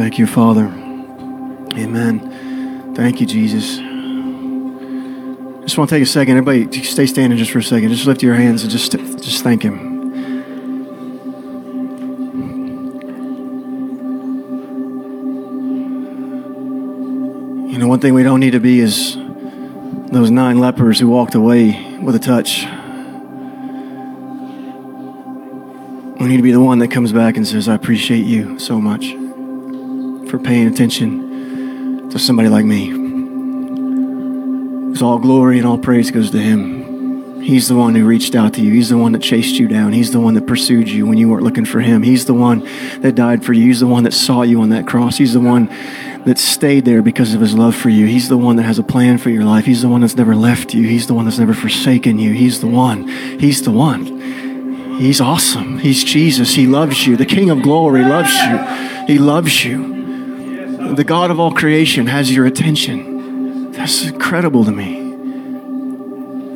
Thank you, Father. Amen. Thank you, Jesus. Just want to take a second. Everybody, stay standing just for a second. Just lift your hands and just just thank Him. You know, one thing we don't need to be is those nine lepers who walked away with a touch. We need to be the one that comes back and says, I appreciate you so much for paying attention to somebody like me. Because all glory and all praise goes to Him. He's the one who reached out to you. He's the one that chased you down. He's the one that pursued you when you weren't looking for Him. He's the one that died for you. He's the one that saw you on that cross. He's the one that stayed there because of His love for you. He's the one that has a plan for your life. He's the one that's never left you. He's the one that's never forsaken you. He's the one. He's the one. He's awesome. He's Jesus. He loves you. The King of glory loves you. He loves you. The God of all creation has your attention. That's incredible to me.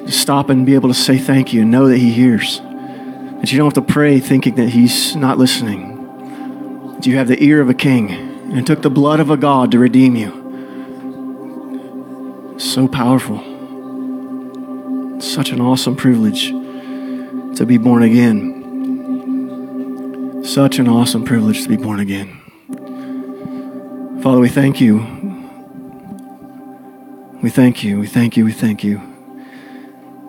To stop and be able to say thank you and know that He hears. That you don't have to pray thinking that He's not listening. That you have the ear of a king and it took the blood of a God to redeem you. So powerful. Such an awesome privilege to be born again. Such an awesome privilege to be born again. Father, we thank you. We thank you. We thank you. We thank you.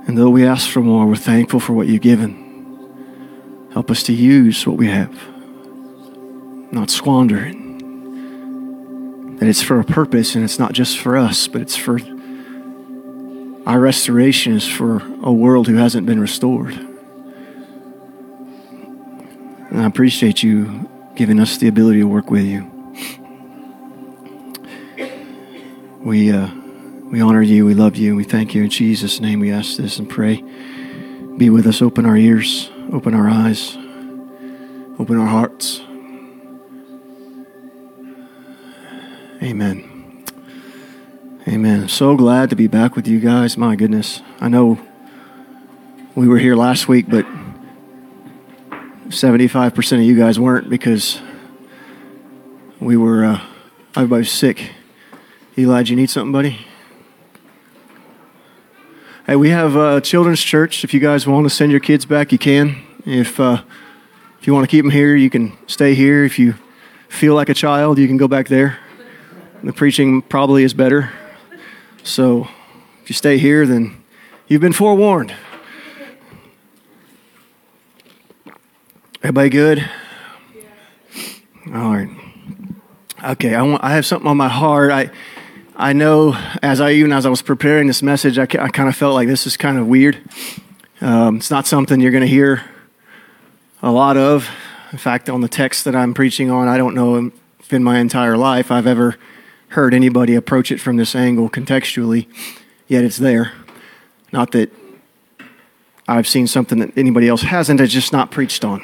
And though we ask for more, we're thankful for what you've given. Help us to use what we have, not squander it. That it's for a purpose and it's not just for us, but it's for our restoration is for a world who hasn't been restored. And I appreciate you giving us the ability to work with you. We, uh, we honor you, we love you, we thank you. In Jesus' name we ask this and pray. Be with us, open our ears, open our eyes, open our hearts. Amen. Amen. So glad to be back with you guys. My goodness. I know we were here last week, but 75% of you guys weren't because we were, uh, everybody was sick. Eli, do you need something, buddy? Hey, we have a children's church. If you guys want to send your kids back, you can. If, uh, if you want to keep them here, you can stay here. If you feel like a child, you can go back there. The preaching probably is better. So if you stay here, then you've been forewarned. Everybody good? All right. Okay, I, want, I have something on my heart. I, I know as I even as I was preparing this message, I, I kind of felt like this is kind of weird. Um, it's not something you're going to hear a lot of. In fact, on the text that I'm preaching on, I don't know if in my entire life I've ever heard anybody approach it from this angle contextually, yet it's there. Not that I've seen something that anybody else hasn't, it's just not preached on.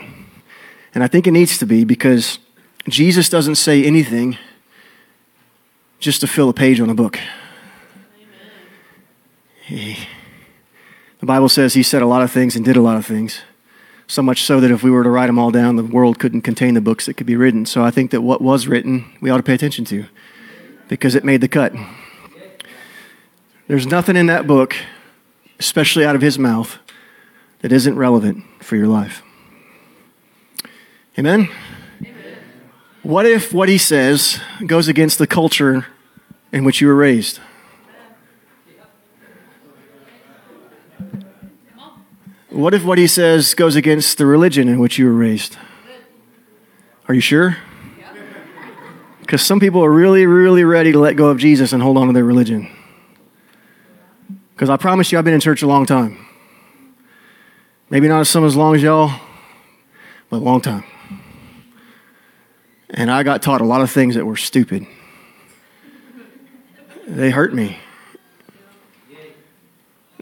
And I think it needs to be because Jesus doesn't say anything just to fill a page on a book. He, the Bible says he said a lot of things and did a lot of things. So much so that if we were to write them all down, the world couldn't contain the books that could be written. So I think that what was written, we ought to pay attention to because it made the cut. There's nothing in that book, especially out of his mouth, that isn't relevant for your life. Amen? Amen? What if what he says goes against the culture in which you were raised? What if what he says goes against the religion in which you were raised? Are you sure? Because some people are really, really ready to let go of Jesus and hold on to their religion. Because I promise you, I've been in church a long time. Maybe not as some as long as y'all, but a long time. And I got taught a lot of things that were stupid. They hurt me.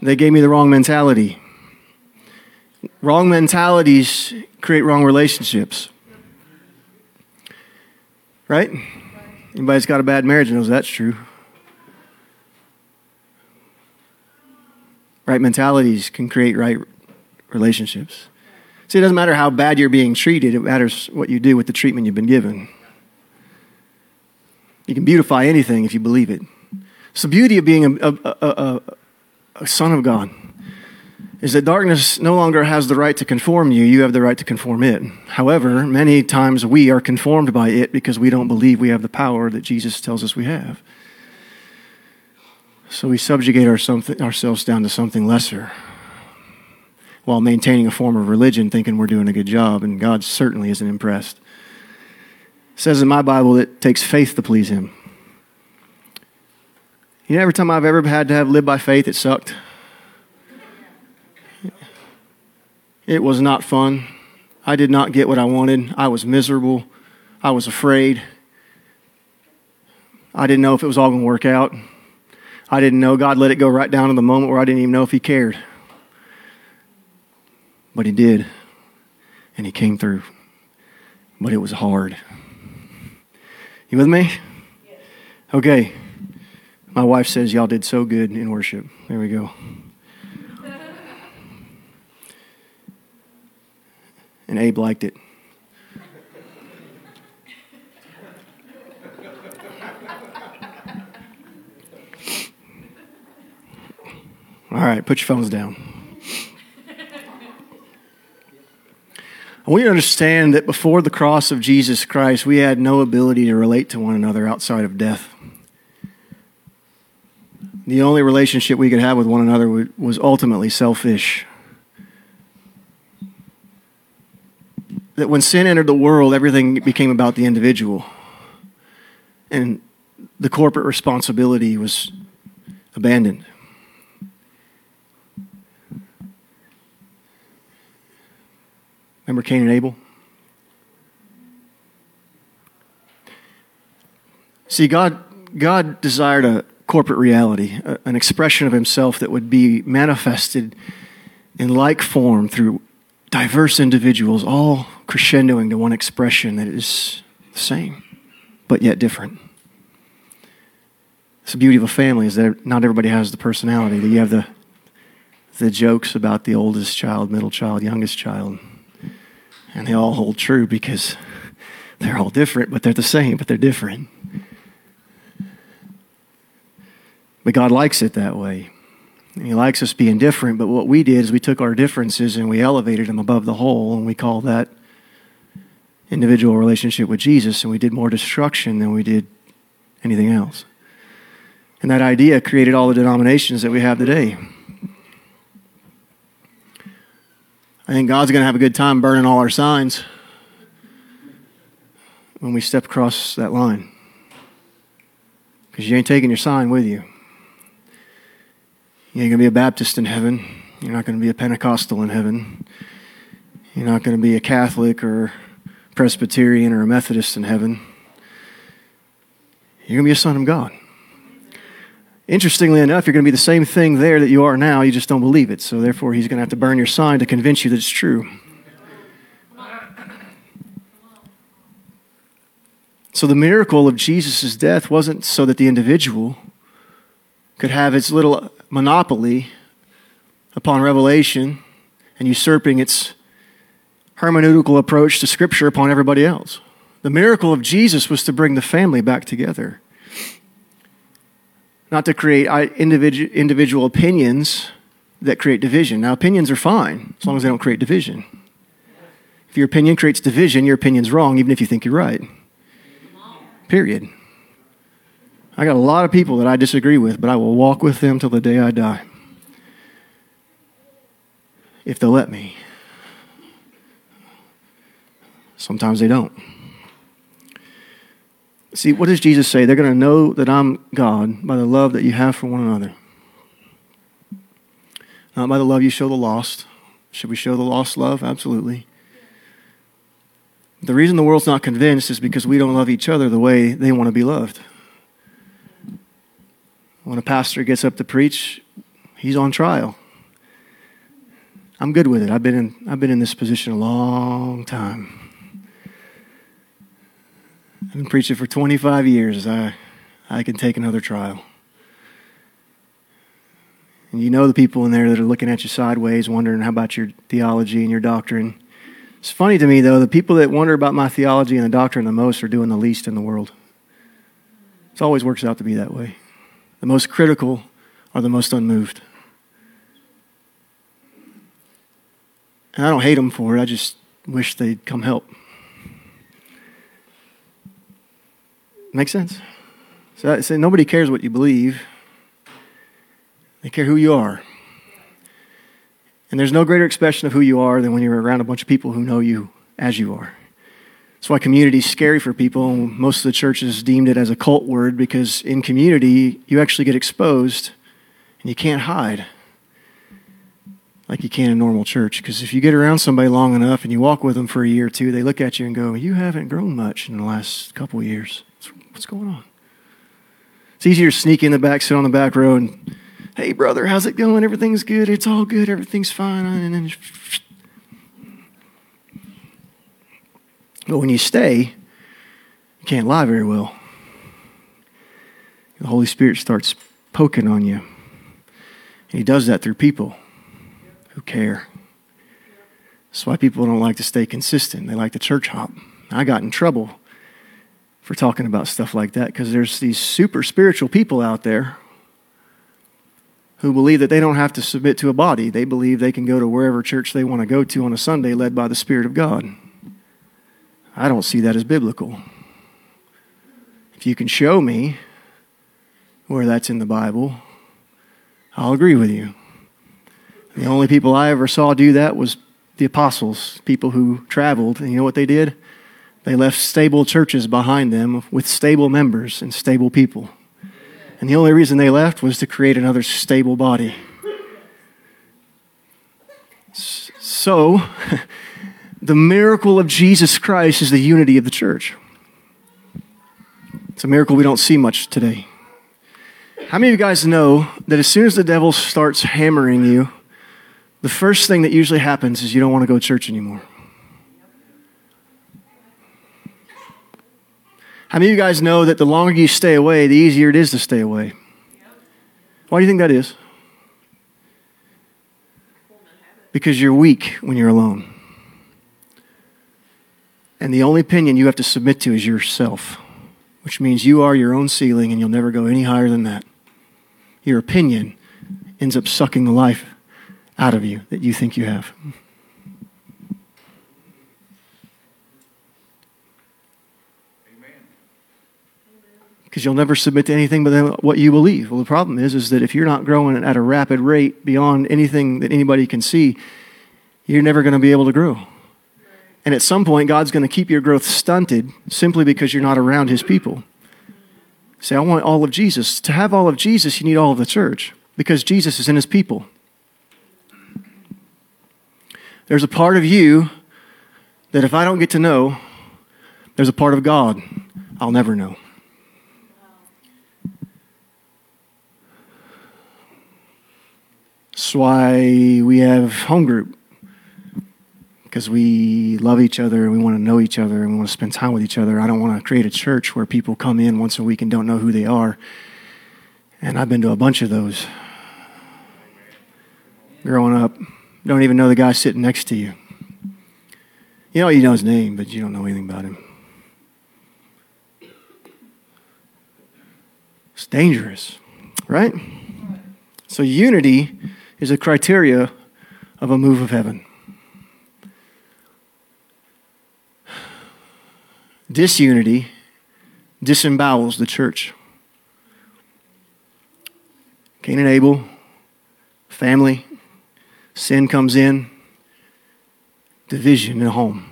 They gave me the wrong mentality. Wrong mentalities create wrong relationships. Right? Anybody's got a bad marriage knows that's true. Right mentalities can create right relationships. See, it doesn't matter how bad you're being treated, it matters what you do with the treatment you've been given. You can beautify anything if you believe it. It's the beauty of being a, a, a, a son of God is that darkness no longer has the right to conform you, you have the right to conform it. However, many times we are conformed by it because we don't believe we have the power that Jesus tells us we have. So we subjugate our ourselves down to something lesser while maintaining a form of religion, thinking we're doing a good job, and God certainly isn't impressed. It says in my Bible that it takes faith to please Him. You know, every time I've ever had to have lived by faith, it sucked. It was not fun. I did not get what I wanted. I was miserable. I was afraid. I didn't know if it was all going to work out. I didn't know. God let it go right down to the moment where I didn't even know if He cared. But He did. And He came through. But it was hard. You with me? Okay. My wife says y'all did so good in worship. There we go. and Abe liked it. All right, put your phones down. To understand that before the cross of Jesus Christ, we had no ability to relate to one another outside of death. The only relationship we could have with one another was ultimately selfish. that when sin entered the world, everything became about the individual. And the corporate responsibility was abandoned. Remember Cain and Abel? See, God, God desired a corporate reality, an expression of himself that would be manifested in like form through diverse individuals, all crescendoing to one expression that is the same, but yet different. It's the beauty of a family is that not everybody has the personality. That you have the the jokes about the oldest child, middle child, youngest child, and they all hold true because they're all different, but they're the same, but they're different. But God likes it that way. He likes us being different, but what we did is we took our differences and we elevated them above the whole, and we call that individual relationship with Jesus, and we did more destruction than we did anything else. And that idea created all the denominations that we have today. I think God's going to have a good time burning all our signs when we step across that line. Because you ain't taking your sign with you. You ain't going to be a Baptist in heaven. You're not going to be a Pentecostal in heaven. You're not going to be a Catholic or Presbyterian or a Methodist in heaven. You're going to be a son of God. Interestingly enough, you're going to be the same thing there that you are now. You just don't believe it. So, therefore, he's going to have to burn your sign to convince you that it's true. So, the miracle of Jesus' death wasn't so that the individual could have its little monopoly upon revelation and usurping its hermeneutical approach to Scripture upon everybody else. The miracle of Jesus was to bring the family back together, not to create individual, individual opinions that create division. Now, opinions are fine as long as they don't create division. If your opinion creates division, your opinion's wrong, even if you think you're right. Period. I got a lot of people that I disagree with, but I will walk with them till the day I die. If they'll let me. Sometimes they don't. See, what does Jesus say? They're going to know that I'm God by the love that you have for one another. Not by the love you show the lost. Should we show the lost love? Absolutely. The reason the world's not convinced is because we don't love each other the way they want to be loved. When a pastor gets up to preach, he's on trial. I'm good with it. I've been in, I've been in this position a long time. I've been preaching for 25 years. I, I can take another trial. And you know the people in there that are looking at you sideways, wondering how about your theology and your doctrine. It's funny to me, though, the people that wonder about my theology and the doctrine the most are doing the least in the world. It always works out to be that way. The most critical are the most unmoved. And I don't hate them for it, I just wish they'd come help. Make sense? So, say nobody cares what you believe, they care who you are. And there's no greater expression of who you are than when you're around a bunch of people who know you as you are. That's why community is scary for people. Most of the churches deemed it as a cult word because in community, you actually get exposed and you can't hide like you can in normal church. Because if you get around somebody long enough and you walk with them for a year or two, they look at you and go, You haven't grown much in the last couple years. What's going on? It's easier to sneak in the back, sit on the back row, and, Hey, brother, how's it going? Everything's good. It's all good. Everything's fine. And then But when you stay, you can't lie very well. The Holy Spirit starts poking on you. And He does that through people who care. That's why people don't like to stay consistent. They like to church hop. I got in trouble for talking about stuff like that because there's these super spiritual people out there who believe that they don't have to submit to a body. They believe they can go to wherever church they want to go to on a Sunday led by the Spirit of God. I don't see that as biblical. If you can show me where that's in the Bible, I'll agree with you. The only people I ever saw do that was the apostles, people who traveled. And you know what they did? They left stable churches behind them with stable members and stable people. And the only reason they left was to create another stable body. So, the miracle of Jesus Christ is the unity of the church. It's a miracle we don't see much today. How many of you guys know that as soon as the devil starts hammering you, the first thing that usually happens is you don't want to go to church anymore? How many of you guys know that the longer you stay away, the easier it is to stay away? Why do you think that is? Because you're weak when you're alone. And the only opinion you have to submit to is yourself, which means you are your own ceiling and you'll never go any higher than that. Your opinion ends up sucking the life out of you that you think you have. Because you'll never submit to anything but what you believe. Well, the problem is, is that if you're not growing at a rapid rate beyond anything that anybody can see, you're never going to be able to grow. And at some point, God's going to keep your growth stunted simply because you're not around His people. Say, I want all of Jesus. To have all of Jesus, you need all of the church because Jesus is in His people. There's a part of you that if I don't get to know, there's a part of God I'll never know. That's why we have home group. Because we love each other and we want to know each other and we want to spend time with each other. I don't want to create a church where people come in once a week and don't know who they are. And I've been to a bunch of those. Growing up, don't even know the guy sitting next to you. You know, you know his name, but you don't know anything about him. It's dangerous, right? So, unity is a criteria of a move of heaven. Disunity disembowels the church. Cain and Abel, family, sin comes in, division in home.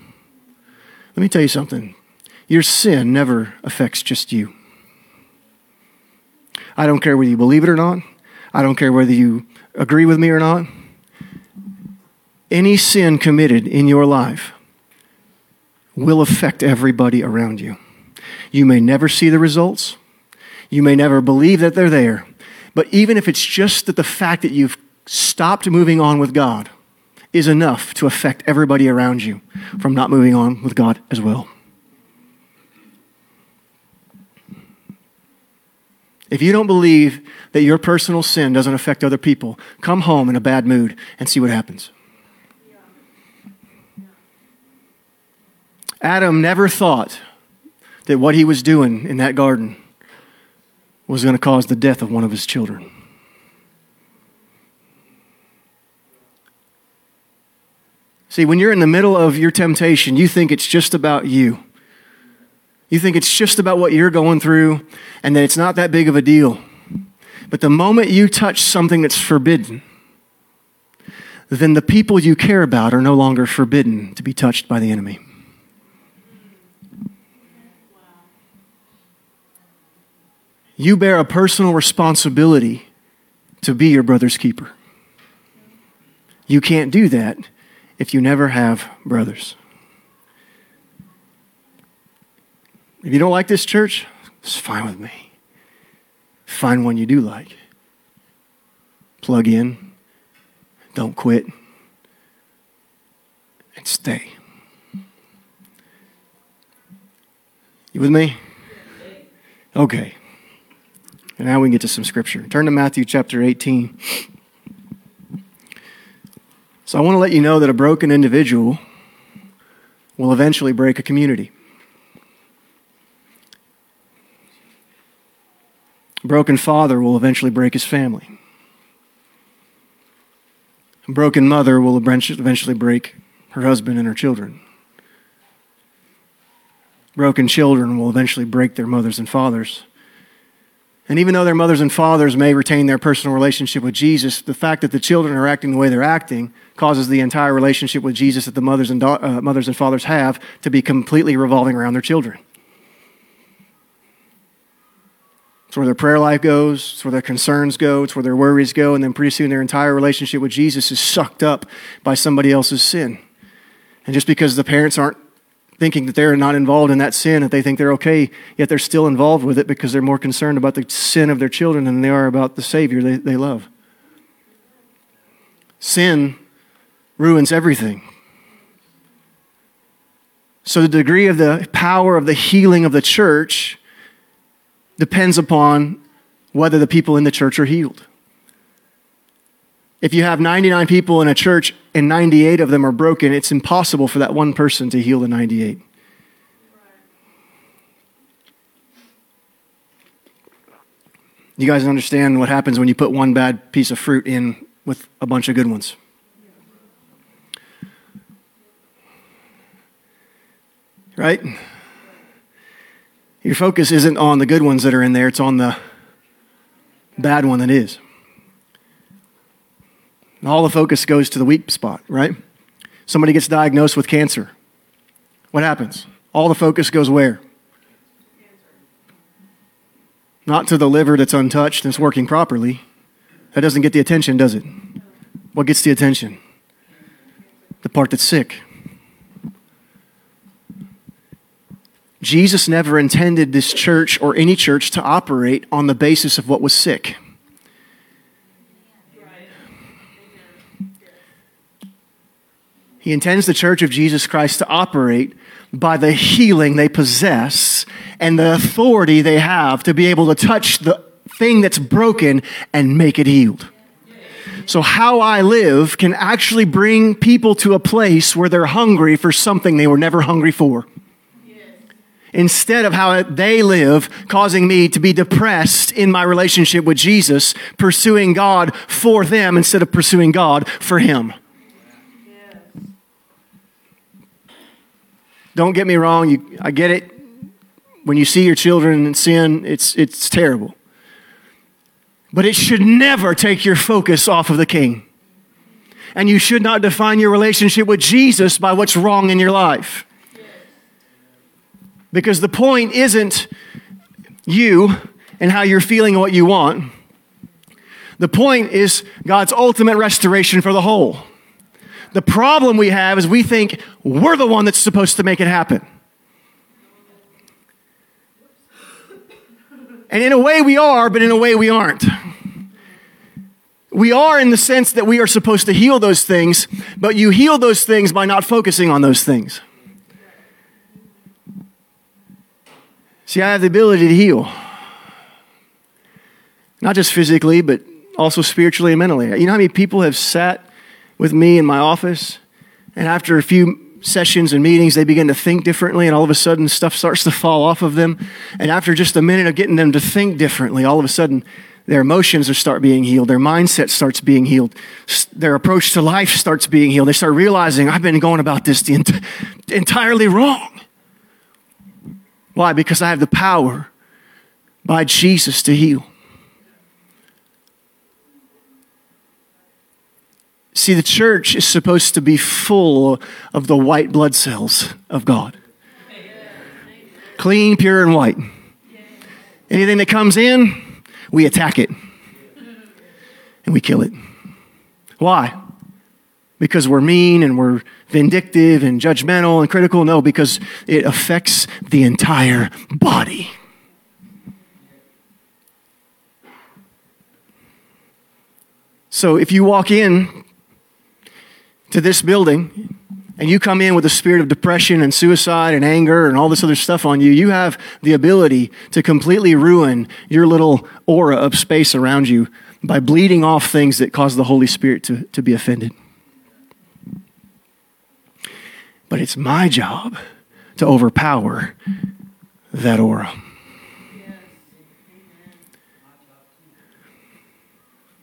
Let me tell you something. Your sin never affects just you. I don't care whether you believe it or not. I don't care whether you agree with me or not? Any sin committed in your life will affect everybody around you. You may never see the results. You may never believe that they're there. But even if it's just that the fact that you've stopped moving on with God is enough to affect everybody around you from not moving on with God as well. If you don't believe that your personal sin doesn't affect other people, come home in a bad mood and see what happens. Adam never thought that what he was doing in that garden was going to cause the death of one of his children. See, when you're in the middle of your temptation, you think it's just about you. You think it's just about what you're going through and that it's not that big of a deal. But the moment you touch something that's forbidden, then the people you care about are no longer forbidden to be touched by the enemy. You bear a personal responsibility to be your brother's keeper. You can't do that if you never have brothers. If you don't like this church, it's fine with me. Find one you do like. Plug in. Don't quit. And stay. You with me? Okay. And now we can get to some scripture. Turn to Matthew chapter 18. So I want to let you know that a broken individual will eventually break a community. Broken father will eventually break his family. A broken mother will eventually break her husband and her children. Broken children will eventually break their mothers and fathers. And even though their mothers and fathers may retain their personal relationship with Jesus, the fact that the children are acting the way they're acting causes the entire relationship with Jesus that the mothers and, uh, mothers and fathers have to be completely revolving around their children. It's where their prayer life goes, it's where their concerns go, it's where their worries go, and then pretty soon their entire relationship with Jesus is sucked up by somebody else's sin. And just because the parents aren't thinking that they're not involved in that sin, that they think they're okay, yet they're still involved with it because they're more concerned about the sin of their children than they are about the Savior they, they love. Sin ruins everything. So, the degree of the power of the healing of the church depends upon whether the people in the church are healed. If you have 99 people in a church and 98 of them are broken, it's impossible for that one person to heal the 98. You guys understand what happens when you put one bad piece of fruit in with a bunch of good ones? Right? Your focus isn't on the good ones that are in there, it's on the bad one that is. And all the focus goes to the weak spot, right? Somebody gets diagnosed with cancer. What happens? All the focus goes where? Not to the liver that's untouched and it's working properly. That doesn't get the attention, does it? What gets the attention? The part that's sick. Jesus never intended this church or any church to operate on the basis of what was sick. He intends the church of Jesus Christ to operate by the healing they possess and the authority they have to be able to touch the thing that's broken and make it healed. So, how I live can actually bring people to a place where they're hungry for something they were never hungry for. Instead of how they live, causing me to be depressed in my relationship with Jesus, pursuing God for them instead of pursuing God for Him. Don't get me wrong, you, I get it. When you see your children in sin, it's, it's terrible. But it should never take your focus off of the King. And you should not define your relationship with Jesus by what's wrong in your life. Because the point isn't you and how you're feeling and what you want. The point is God's ultimate restoration for the whole. The problem we have is we think we're the one that's supposed to make it happen. And in a way we are, but in a way we aren't. We are in the sense that we are supposed to heal those things, but you heal those things by not focusing on those things. See, I have the ability to heal. Not just physically, but also spiritually and mentally. You know how many people have sat with me in my office, and after a few sessions and meetings, they begin to think differently, and all of a sudden stuff starts to fall off of them. And after just a minute of getting them to think differently, all of a sudden their emotions start being healed, their mindset starts being healed, their approach to life starts being healed. They start realizing, I've been going about this ent- entirely wrong. Why? Because I have the power by Jesus to heal. See, the church is supposed to be full of the white blood cells of God. Clean, pure, and white. Anything that comes in, we attack it and we kill it. Why? Because we're mean and we're vindictive and judgmental and critical? No, because it affects the entire body. So if you walk in to this building and you come in with a spirit of depression and suicide and anger and all this other stuff on you, you have the ability to completely ruin your little aura of space around you by bleeding off things that cause the Holy Spirit to, to be offended. But it's my job to overpower that aura.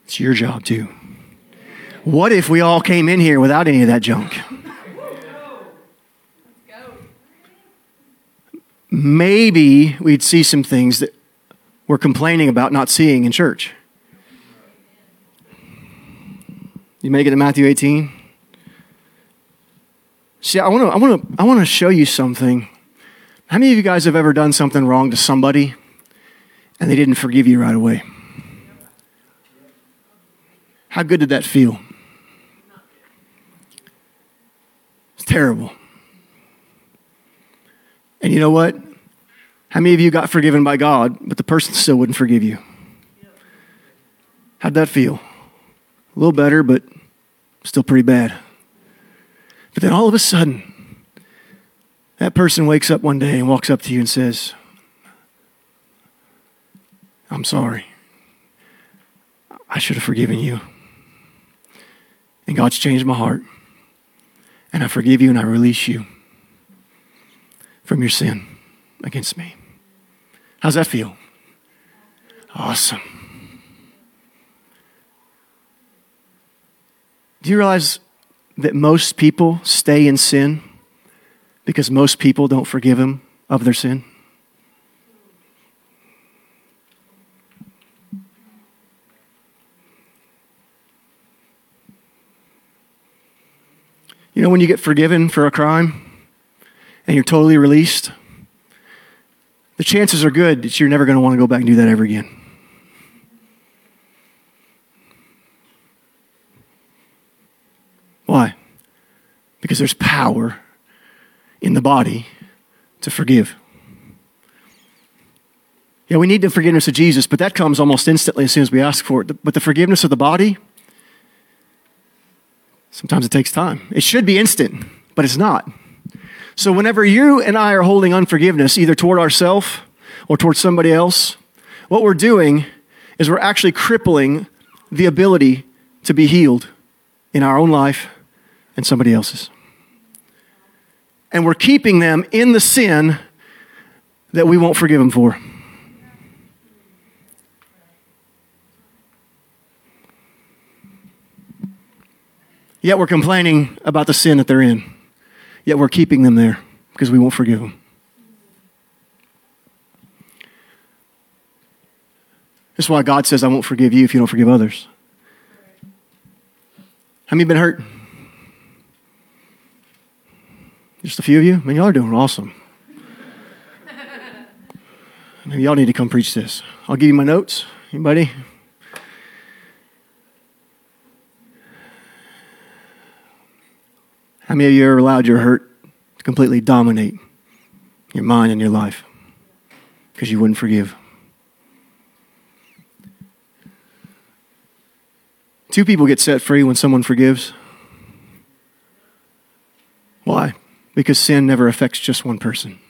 It's your job too. What if we all came in here without any of that junk? Maybe we'd see some things that we're complaining about not seeing in church. You make it to Matthew 18? See, I want to I want to I want to show you something. How many of you guys have ever done something wrong to somebody and they didn't forgive you right away? How good did that feel? It's terrible. And you know what? How many of you got forgiven by God, but the person still wouldn't forgive you? How'd that feel? A little better, but still pretty bad. But then all of a sudden, that person wakes up one day and walks up to you and says, I'm sorry. I should have forgiven you. And God's changed my heart. And I forgive you and I release you from your sin against me. How's that feel? Awesome. Do you realize that most people stay in sin because most people don't forgive them of their sin? You know, when you get forgiven for a crime and you're totally released, the chances are good that you're never going to want to go back and do that ever again. Why? Because there's power in the body to forgive. Yeah, we need the forgiveness of Jesus, but that comes almost instantly as soon as we ask for it. But the forgiveness of the body, Sometimes it takes time. It should be instant, but it's not. So, whenever you and I are holding unforgiveness, either toward ourselves or toward somebody else, what we're doing is we're actually crippling the ability to be healed in our own life and somebody else's. And we're keeping them in the sin that we won't forgive them for. Yet we're complaining about the sin that they're in. Yet we're keeping them there because we won't forgive them. That's why God says, I won't forgive you if you don't forgive others. How you been hurt? Just a few of you? Man, y'all are doing awesome. Maybe y'all need to come preach this. I'll give you my notes. Anybody? How many of you ever allowed your hurt to completely dominate your mind and your life because you wouldn't forgive? Two people get set free when someone forgives. Why? Because sin never affects just one person.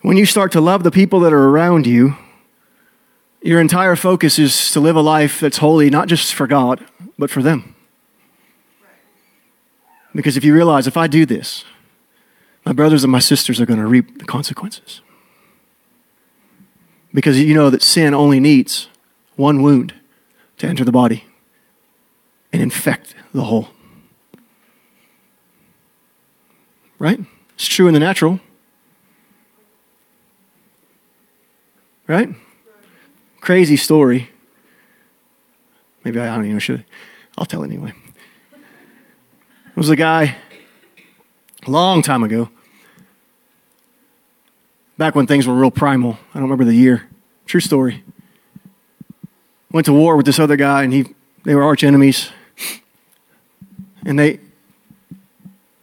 When you start to love the people that are around you, your entire focus is to live a life that's holy, not just for God, but for them. Because if you realize if I do this, my brothers and my sisters are going to reap the consequences. Because you know that sin only needs one wound to enter the body and infect the whole. Right? It's true in the natural. Right? Crazy story. Maybe I, don't even should. I'll tell anyway. It was a guy a long time ago, back when things were real primal. I don't remember the year. True story. Went to war with this other guy, and he, they were arch enemies. And they,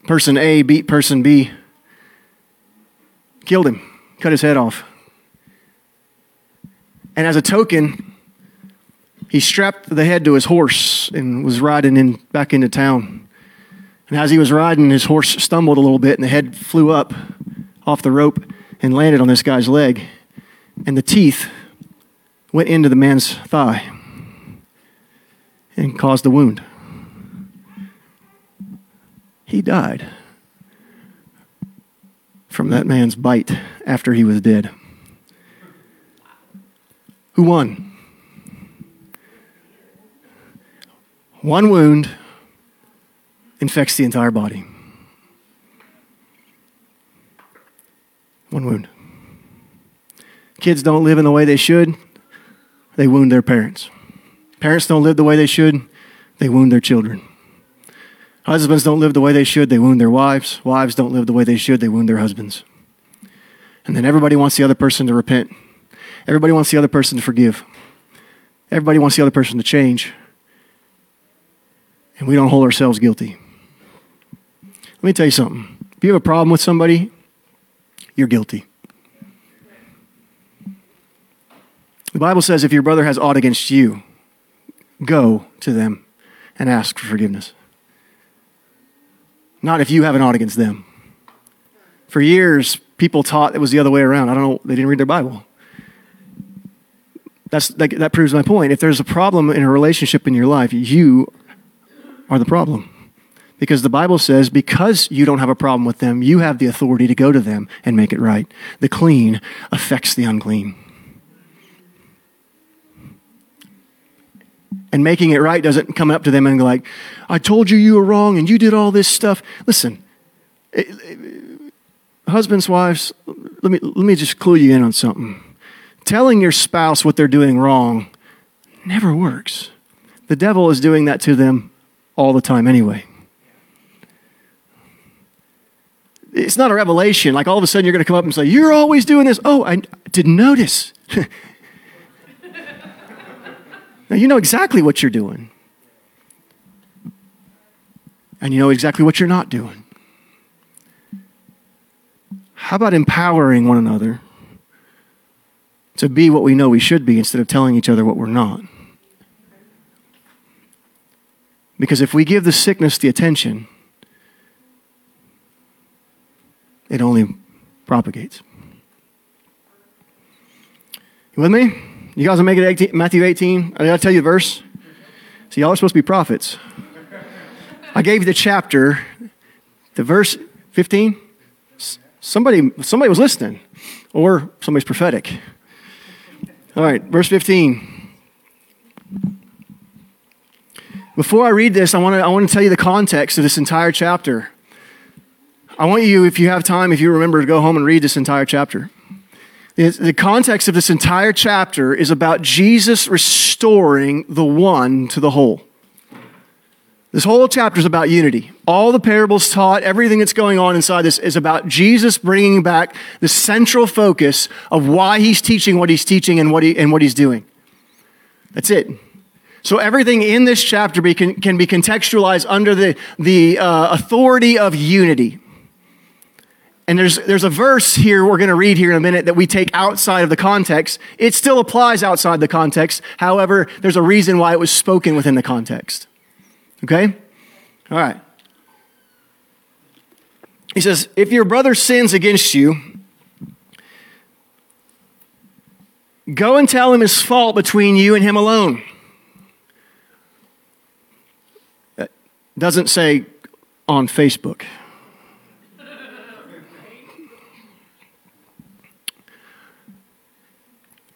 person A beat person B, killed him, cut his head off. And as a token, he strapped the head to his horse and was riding in, back into town. And as he was riding, his horse stumbled a little bit and the head flew up off the rope and landed on this guy's leg. And the teeth went into the man's thigh and caused the wound. He died from that man's bite after he was dead. Who won? One wound infects the entire body. One wound. Kids don't live in the way they should, they wound their parents. Parents don't live the way they should, they wound their children. Husbands don't live the way they should, they wound their wives. Wives don't live the way they should, they wound their husbands. And then everybody wants the other person to repent. Everybody wants the other person to forgive. Everybody wants the other person to change. And we don't hold ourselves guilty. Let me tell you something. If you have a problem with somebody, you're guilty. The Bible says if your brother has aught against you, go to them and ask for forgiveness. Not if you have an ought against them. For years, people taught it was the other way around. I don't know, they didn't read their Bible. That's, that, that proves my point. If there's a problem in a relationship in your life, you are the problem. Because the Bible says, because you don't have a problem with them, you have the authority to go to them and make it right. The clean affects the unclean. And making it right doesn't come up to them and go like, I told you you were wrong and you did all this stuff. Listen, it, it, husbands, wives, let me, let me just clue you in on something. Telling your spouse what they're doing wrong never works. The devil is doing that to them all the time anyway. It's not a revelation. Like all of a sudden you're going to come up and say, You're always doing this. Oh, I didn't notice. now you know exactly what you're doing. And you know exactly what you're not doing. How about empowering one another to be what we know we should be instead of telling each other what we're not? Because if we give the sickness the attention, it only propagates. You with me? You guys will make it 18, Matthew 18? I gotta tell you the verse. See, y'all are supposed to be prophets. I gave you the chapter, the verse 15. Somebody, somebody was listening, or somebody's prophetic. All right, verse 15. Before I read this, I want to I want to tell you the context of this entire chapter. I want you, if you have time, if you remember, to go home and read this entire chapter. The context of this entire chapter is about Jesus restoring the one to the whole. This whole chapter is about unity. All the parables taught, everything that's going on inside this is about Jesus bringing back the central focus of why he's teaching what he's teaching and what, he, and what he's doing. That's it. So everything in this chapter be, can, can, be contextualized under the, the uh, authority of unity. And there's, there's a verse here we're going to read here in a minute that we take outside of the context. It still applies outside the context. However, there's a reason why it was spoken within the context. Okay? All right. He says, If your brother sins against you, go and tell him his fault between you and him alone. doesn't say on Facebook.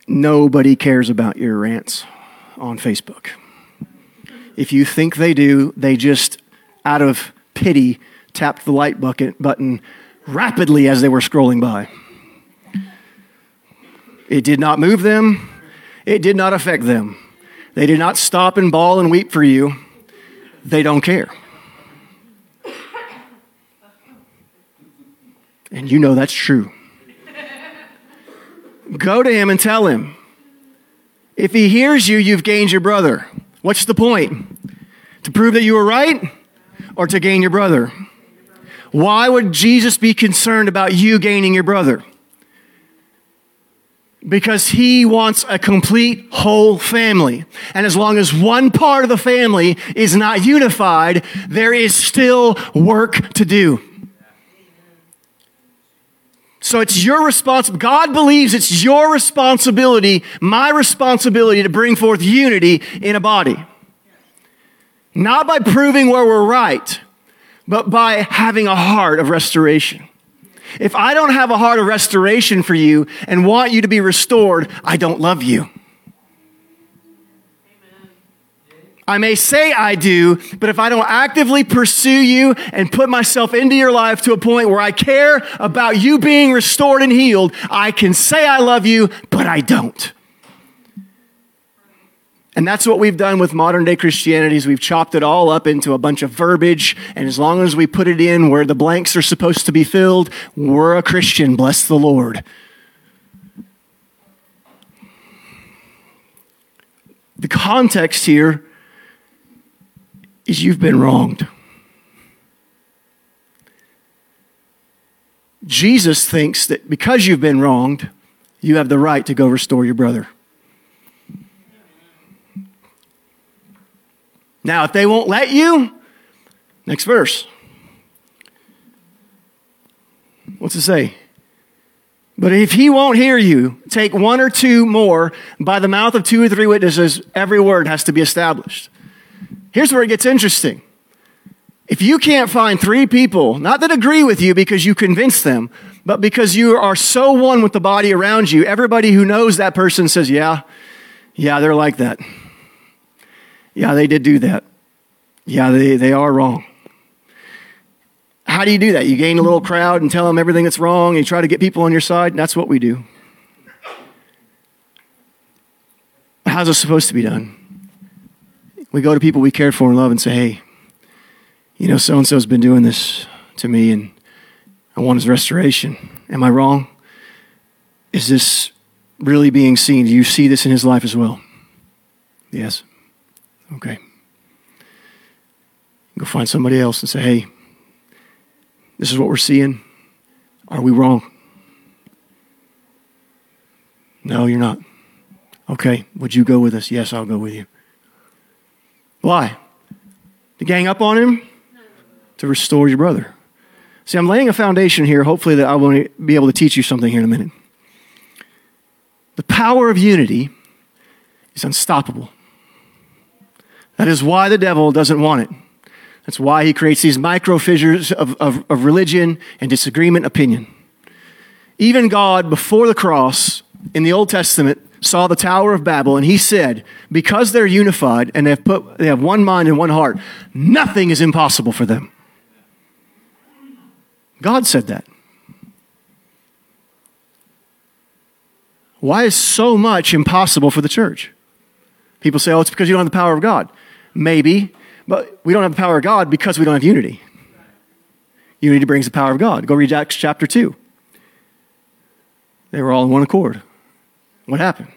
Nobody cares about your rants on Facebook. If you think they do, they just, out of pity, tapped the like bucket button rapidly as they were scrolling by. It did not move them, it did not affect them. They did not stop and bawl and weep for you. They don't care. And you know that's true. Go to him and tell him. If he hears you, you've gained your brother. What's the point? To prove that you were right or to gain your brother? Why would Jesus be concerned about you gaining your brother? Because he wants a complete whole family. And as long as one part of the family is not unified, there is still work to do. So it's your responsibility. God believes it's your responsibility, my responsibility to bring forth unity in a body. Not by proving where we're right, but by having a heart of restoration. If I don't have a heart of restoration for you and want you to be restored, I don't love you. I may say I do, but if I don't actively pursue you and put myself into your life to a point where I care about you being restored and healed, I can say I love you, but I don't. And that's what we've done with modern day Christianity is we've chopped it all up into a bunch of verbiage. And as long as we put it in where the blanks are supposed to be filled, we're a Christian. Bless the Lord. The context here is you've been wronged. Jesus thinks that because you've been wronged, you have the right to go restore your brother. Now, if they won't let you, next verse. What's it say? But if he won't hear you, take one or two more. By the mouth of two or three witnesses, every word has to be established. Here's where it gets interesting. If you can't find three people, not that agree with you because you convince them, but because you are so one with the body around you, everybody who knows that person says, Yeah, yeah, they're like that. Yeah, they did do that. Yeah, they, they are wrong. How do you do that? You gain a little crowd and tell them everything that's wrong, and you try to get people on your side. That's what we do. How's it supposed to be done? We go to people we cared for and love and say, hey, you know, so and so's been doing this to me and I want his restoration. Am I wrong? Is this really being seen? Do you see this in his life as well? Yes. Okay. Go find somebody else and say, hey, this is what we're seeing. Are we wrong? No, you're not. Okay. Would you go with us? Yes, I'll go with you. Why? To gang up on him? To restore your brother. See, I'm laying a foundation here, hopefully, that I will be able to teach you something here in a minute. The power of unity is unstoppable. That is why the devil doesn't want it. That's why he creates these micro fissures of, of, of religion and disagreement, opinion. Even God, before the cross in the Old Testament, saw the Tower of Babel, and he said, Because they're unified and they've put, they have one mind and one heart, nothing is impossible for them. God said that. Why is so much impossible for the church? People say, oh, it's because you don't have the power of God. Maybe, but we don't have the power of God because we don't have unity. Unity brings the power of God. Go read Acts chapter 2. They were all in one accord. What happened?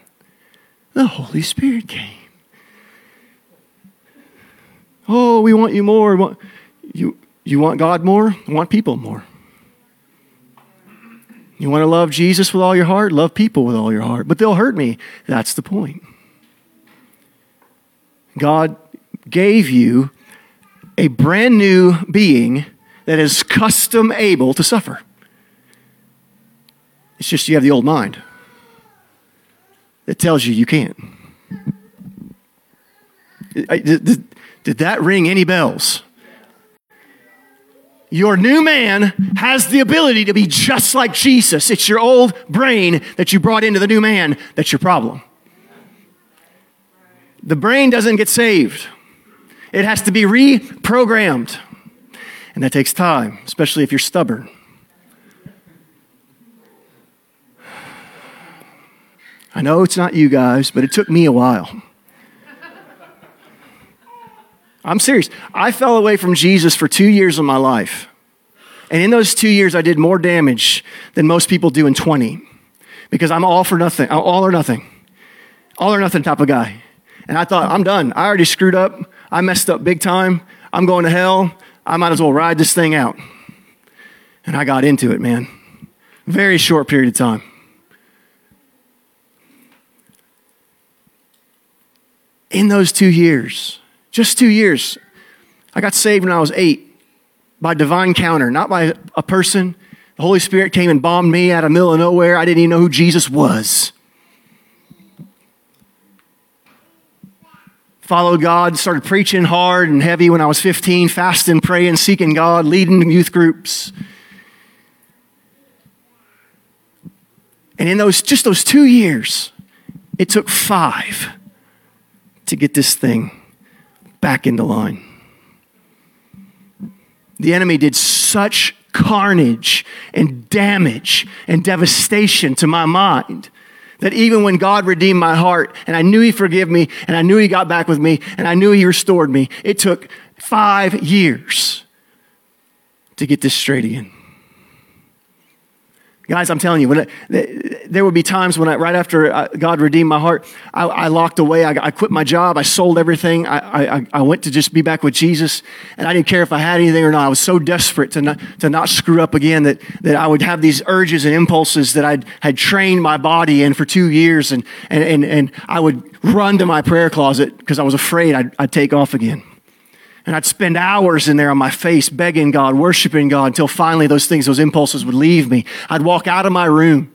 The Holy Spirit came. Oh, we want you more. You, you want God more? want people more. You want to love Jesus with all your heart? Love people with all your heart. But they'll hurt me. That's the point. God gave you a brand new being that is custom able to suffer. It's just you have the old mind that tells you you can't. Did, did, did that ring any bells? Your new man has the ability to be just like Jesus. It's your old brain that you brought into the new man that's your problem. The brain doesn't get saved, it has to be reprogrammed. And that takes time, especially if you're stubborn. I know it's not you guys, but it took me a while. I'm serious. I fell away from Jesus for two years of my life. And in those two years, I did more damage than most people do in 20 because I'm all for nothing, all or nothing, all or nothing type of guy. And I thought, I'm done. I already screwed up. I messed up big time. I'm going to hell. I might as well ride this thing out. And I got into it, man. Very short period of time. In those two years, just two years. I got saved when I was eight by divine counter, not by a person. The Holy Spirit came and bombed me out of middle of nowhere. I didn't even know who Jesus was. Followed God, started preaching hard and heavy when I was 15, fasting, praying, seeking God, leading youth groups. And in those just those two years, it took five to get this thing back into line. The enemy did such carnage and damage and devastation to my mind that even when God redeemed my heart and I knew He forgave me and I knew He got back with me and I knew He restored me, it took five years to get this straight again. Guys, I'm telling you, when it, there would be times when I, right after uh, God redeemed my heart, I, I locked away. I, I, quit my job. I sold everything. I, I, went to just be back with Jesus, and I didn't care if I had anything or not. I was so desperate to not, to not screw up again that, that I would have these urges and impulses that I had trained my body in for two years, and, and, and, and I would run to my prayer closet because I was afraid I'd, I'd take off again. And I'd spend hours in there on my face begging God, worshiping God until finally those things, those impulses would leave me. I'd walk out of my room.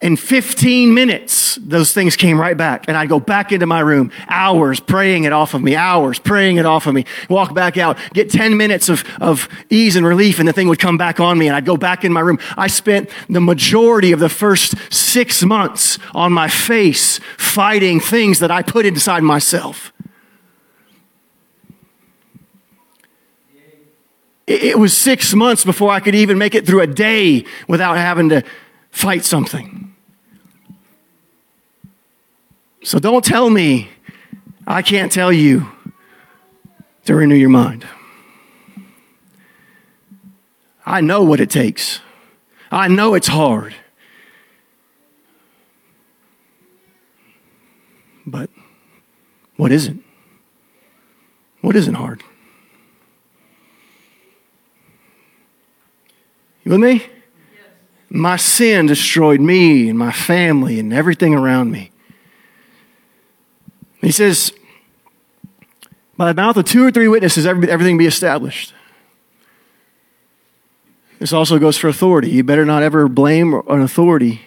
In 15 minutes, those things came right back. And I'd go back into my room, hours praying it off of me, hours praying it off of me, walk back out, get 10 minutes of, of ease and relief, and the thing would come back on me, and I'd go back in my room. I spent the majority of the first six months on my face fighting things that I put inside myself. It was six months before I could even make it through a day without having to fight something. So don't tell me I can't tell you to renew your mind. I know what it takes. I know it's hard. But what isn't? What isn't hard? You with me? My sin destroyed me and my family and everything around me. He says, by the mouth of two or three witnesses, everything be established. This also goes for authority. You better not ever blame an authority,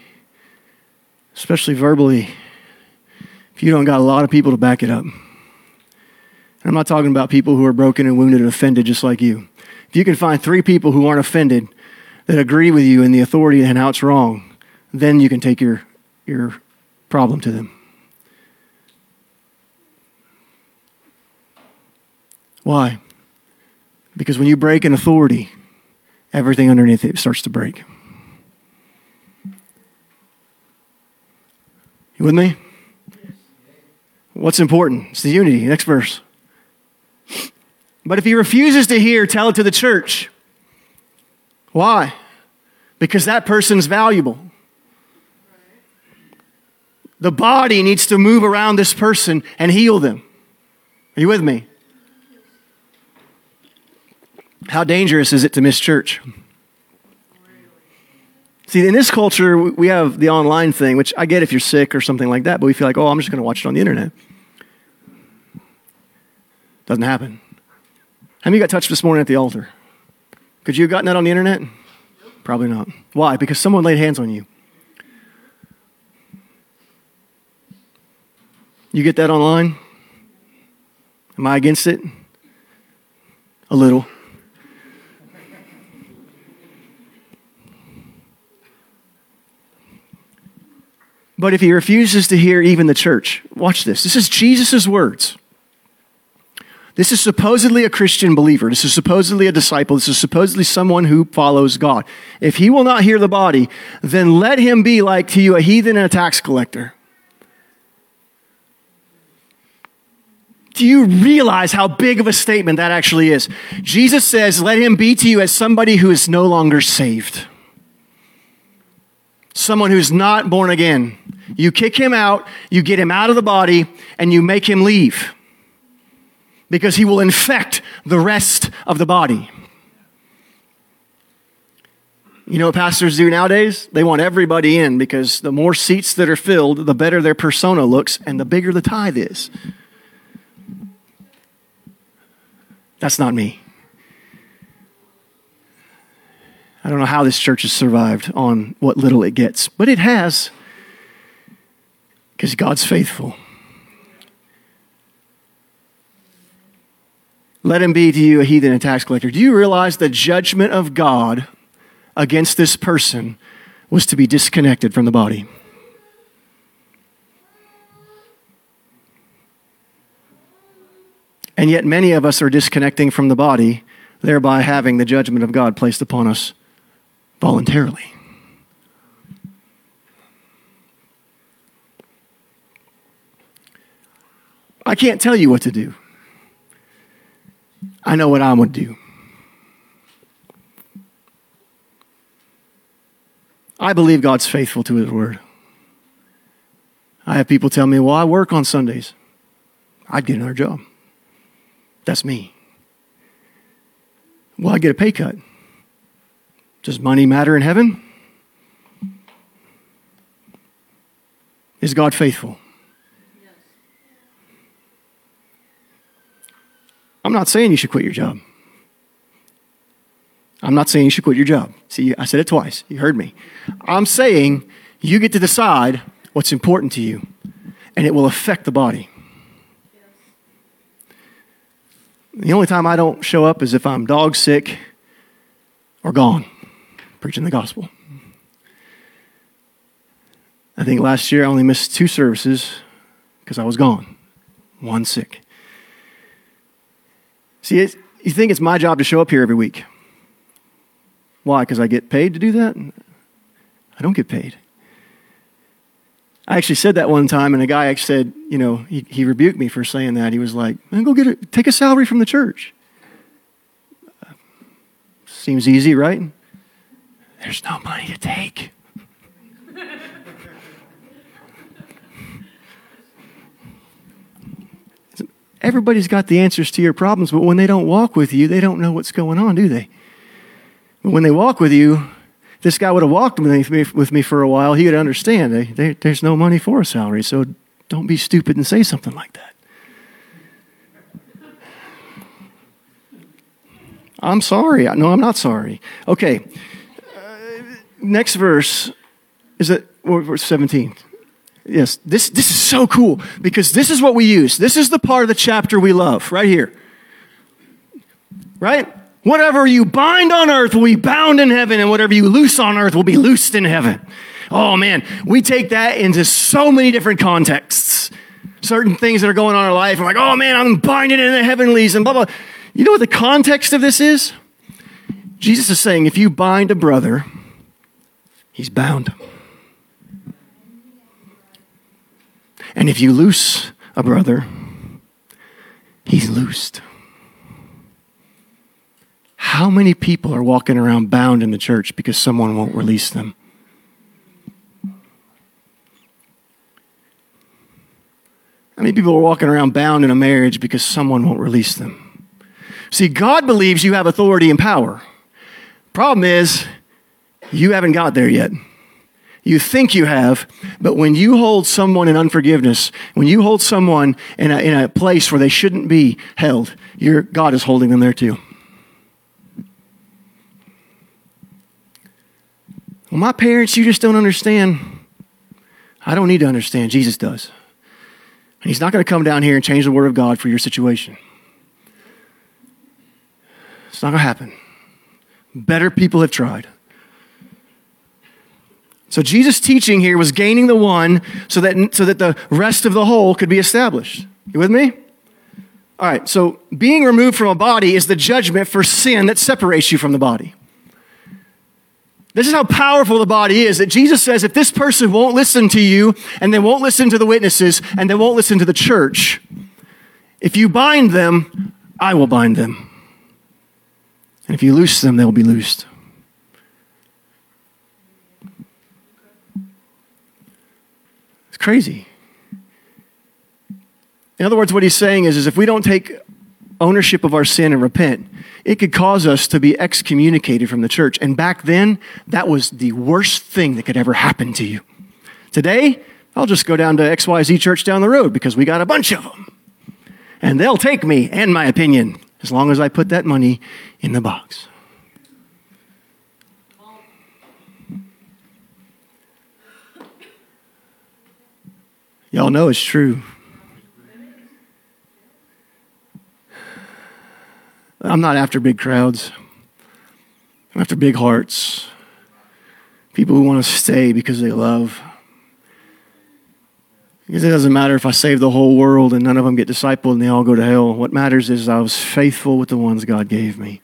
especially verbally, if you don't got a lot of people to back it up. I'm not talking about people who are broken and wounded and offended just like you. If you can find three people who aren't offended that agree with you in the authority and how it's wrong, then you can take your, your problem to them. Why? Because when you break an authority, everything underneath it starts to break. You with me? What's important? It's the unity. Next verse. But if he refuses to hear, tell it to the church. Why? Because that person's valuable. The body needs to move around this person and heal them. Are you with me? How dangerous is it to miss church? See, in this culture, we have the online thing, which I get if you're sick or something like that, but we feel like, oh, I'm just going to watch it on the internet. Doesn't happen. How many got touched this morning at the altar? Could you have gotten that on the internet? Probably not. Why? Because someone laid hands on you. You get that online? Am I against it? A little. But if he refuses to hear even the church, watch this. This is Jesus' words. This is supposedly a Christian believer. This is supposedly a disciple. This is supposedly someone who follows God. If he will not hear the body, then let him be like to you a heathen and a tax collector. Do you realize how big of a statement that actually is? Jesus says, Let him be to you as somebody who is no longer saved. Someone who's not born again. You kick him out, you get him out of the body, and you make him leave because he will infect the rest of the body. You know what pastors do nowadays? They want everybody in because the more seats that are filled, the better their persona looks and the bigger the tithe is. That's not me. I don't know how this church has survived on what little it gets, but it has because God's faithful. Let him be to you a heathen and tax collector. Do you realize the judgment of God against this person was to be disconnected from the body? And yet, many of us are disconnecting from the body, thereby having the judgment of God placed upon us voluntarily. I can't tell you what to do. I know what going to do. I believe God's faithful to His word. I have people tell me, well, I work on Sundays. I'd get another job. That's me. Well, I get a pay cut. Does money matter in heaven? Is God faithful? I'm not saying you should quit your job. I'm not saying you should quit your job. See, I said it twice. You heard me. I'm saying you get to decide what's important to you, and it will affect the body. The only time I don't show up is if I'm dog sick or gone preaching the gospel. I think last year I only missed two services because I was gone, one sick. See, you think it's my job to show up here every week. Why? Because I get paid to do that? I don't get paid. I actually said that one time, and a guy actually said, you know, he, he rebuked me for saying that. He was like, man, go get it, take a salary from the church. Seems easy, right? There's no money to take. Everybody's got the answers to your problems, but when they don't walk with you, they don't know what's going on, do they? But when they walk with you, this guy would have walked with me, with me for a while, he would understand they, they, there's no money for a salary, so don't be stupid and say something like that. I'm sorry. No, I'm not sorry. Okay. Uh, next verse is it verse 17. Yes, this, this is so cool because this is what we use. This is the part of the chapter we love, right here. Right? Whatever you bind on earth will be bound in heaven, and whatever you loose on earth will be loosed in heaven. Oh man, we take that into so many different contexts. Certain things that are going on in our life, I'm like, oh man, I'm binding in the heavenlies and blah, blah. You know what the context of this is? Jesus is saying, if you bind a brother, he's bound. And if you loose a brother, he's loosed. How many people are walking around bound in the church because someone won't release them? How many people are walking around bound in a marriage because someone won't release them? See, God believes you have authority and power. Problem is, you haven't got there yet. You think you have, but when you hold someone in unforgiveness, when you hold someone in a, in a place where they shouldn't be held, your God is holding them there too. Well, my parents, you just don't understand. I don't need to understand. Jesus does. And He's not going to come down here and change the Word of God for your situation. It's not going to happen. Better people have tried. So Jesus' teaching here was gaining the one so that, so that the rest of the whole could be established. You with me? All right, so being removed from a body is the judgment for sin that separates you from the body. This is how powerful the body is that Jesus says if this person won't listen to you and they won't listen to the witnesses and they won't listen to the church, if you bind them, I will bind them. And if you loose them, they'll be loosed. It's crazy. In other words, what he's saying is, is if we don't take ownership of our sin and repent, it could cause us to be excommunicated from the church. And back then, that was the worst thing that could ever happen to you. Today, I'll just go down to XYZ church down the road because we got a bunch of them. And they'll take me and my opinion as long as I put that money in the box. Y'all know it's true. I'm not after big crowds. I'm after big hearts. People who want to stay because they love. Because it doesn't matter if I save the whole world and none of them get discipled and they all go to hell. What matters is I was faithful with the ones God gave me.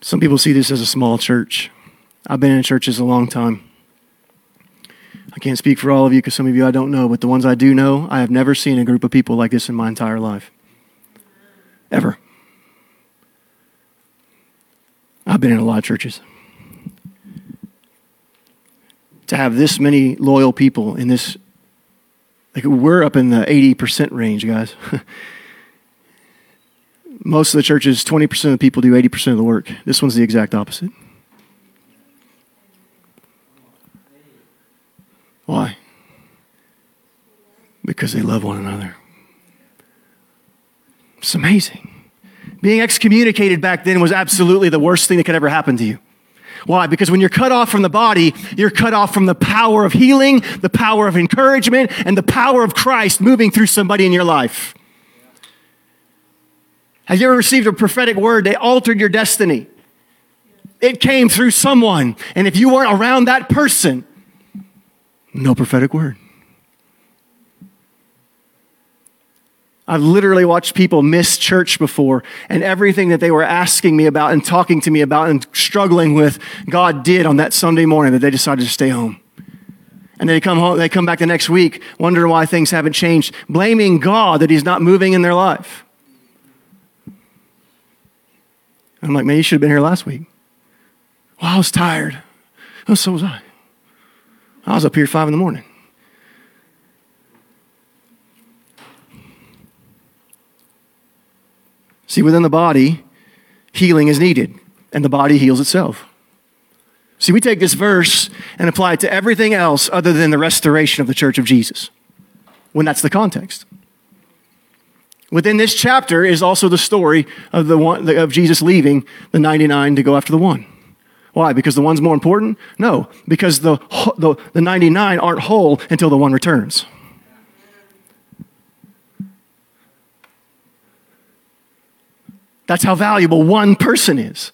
Some people see this as a small church. I've been in churches a long time. I can't speak for all of you because some of you I don't know, but the ones I do know, I have never seen a group of people like this in my entire life. Ever. I've been in a lot of churches. To have this many loyal people in this, like we're up in the 80% range, guys. Most of the churches, 20% of the people do 80% of the work. This one's the exact opposite. Why? Because they love one another. It's amazing. Being excommunicated back then was absolutely the worst thing that could ever happen to you. Why? Because when you're cut off from the body, you're cut off from the power of healing, the power of encouragement, and the power of Christ moving through somebody in your life. Have you ever received a prophetic word that altered your destiny? It came through someone. And if you weren't around that person, no prophetic word. I've literally watched people miss church before, and everything that they were asking me about and talking to me about and struggling with, God did on that Sunday morning that they decided to stay home. And they come home, they come back the next week, wondering why things haven't changed, blaming God that He's not moving in their life. I'm like, man, you should have been here last week. Well, I was tired. Oh, so was I. I was up here five in the morning. See, within the body, healing is needed, and the body heals itself. See, we take this verse and apply it to everything else other than the restoration of the church of Jesus, when that's the context. Within this chapter is also the story of, the one, of Jesus leaving the 99 to go after the one. Why? Because the one's more important? No, because the, the, the 99 aren't whole until the one returns. That's how valuable one person is.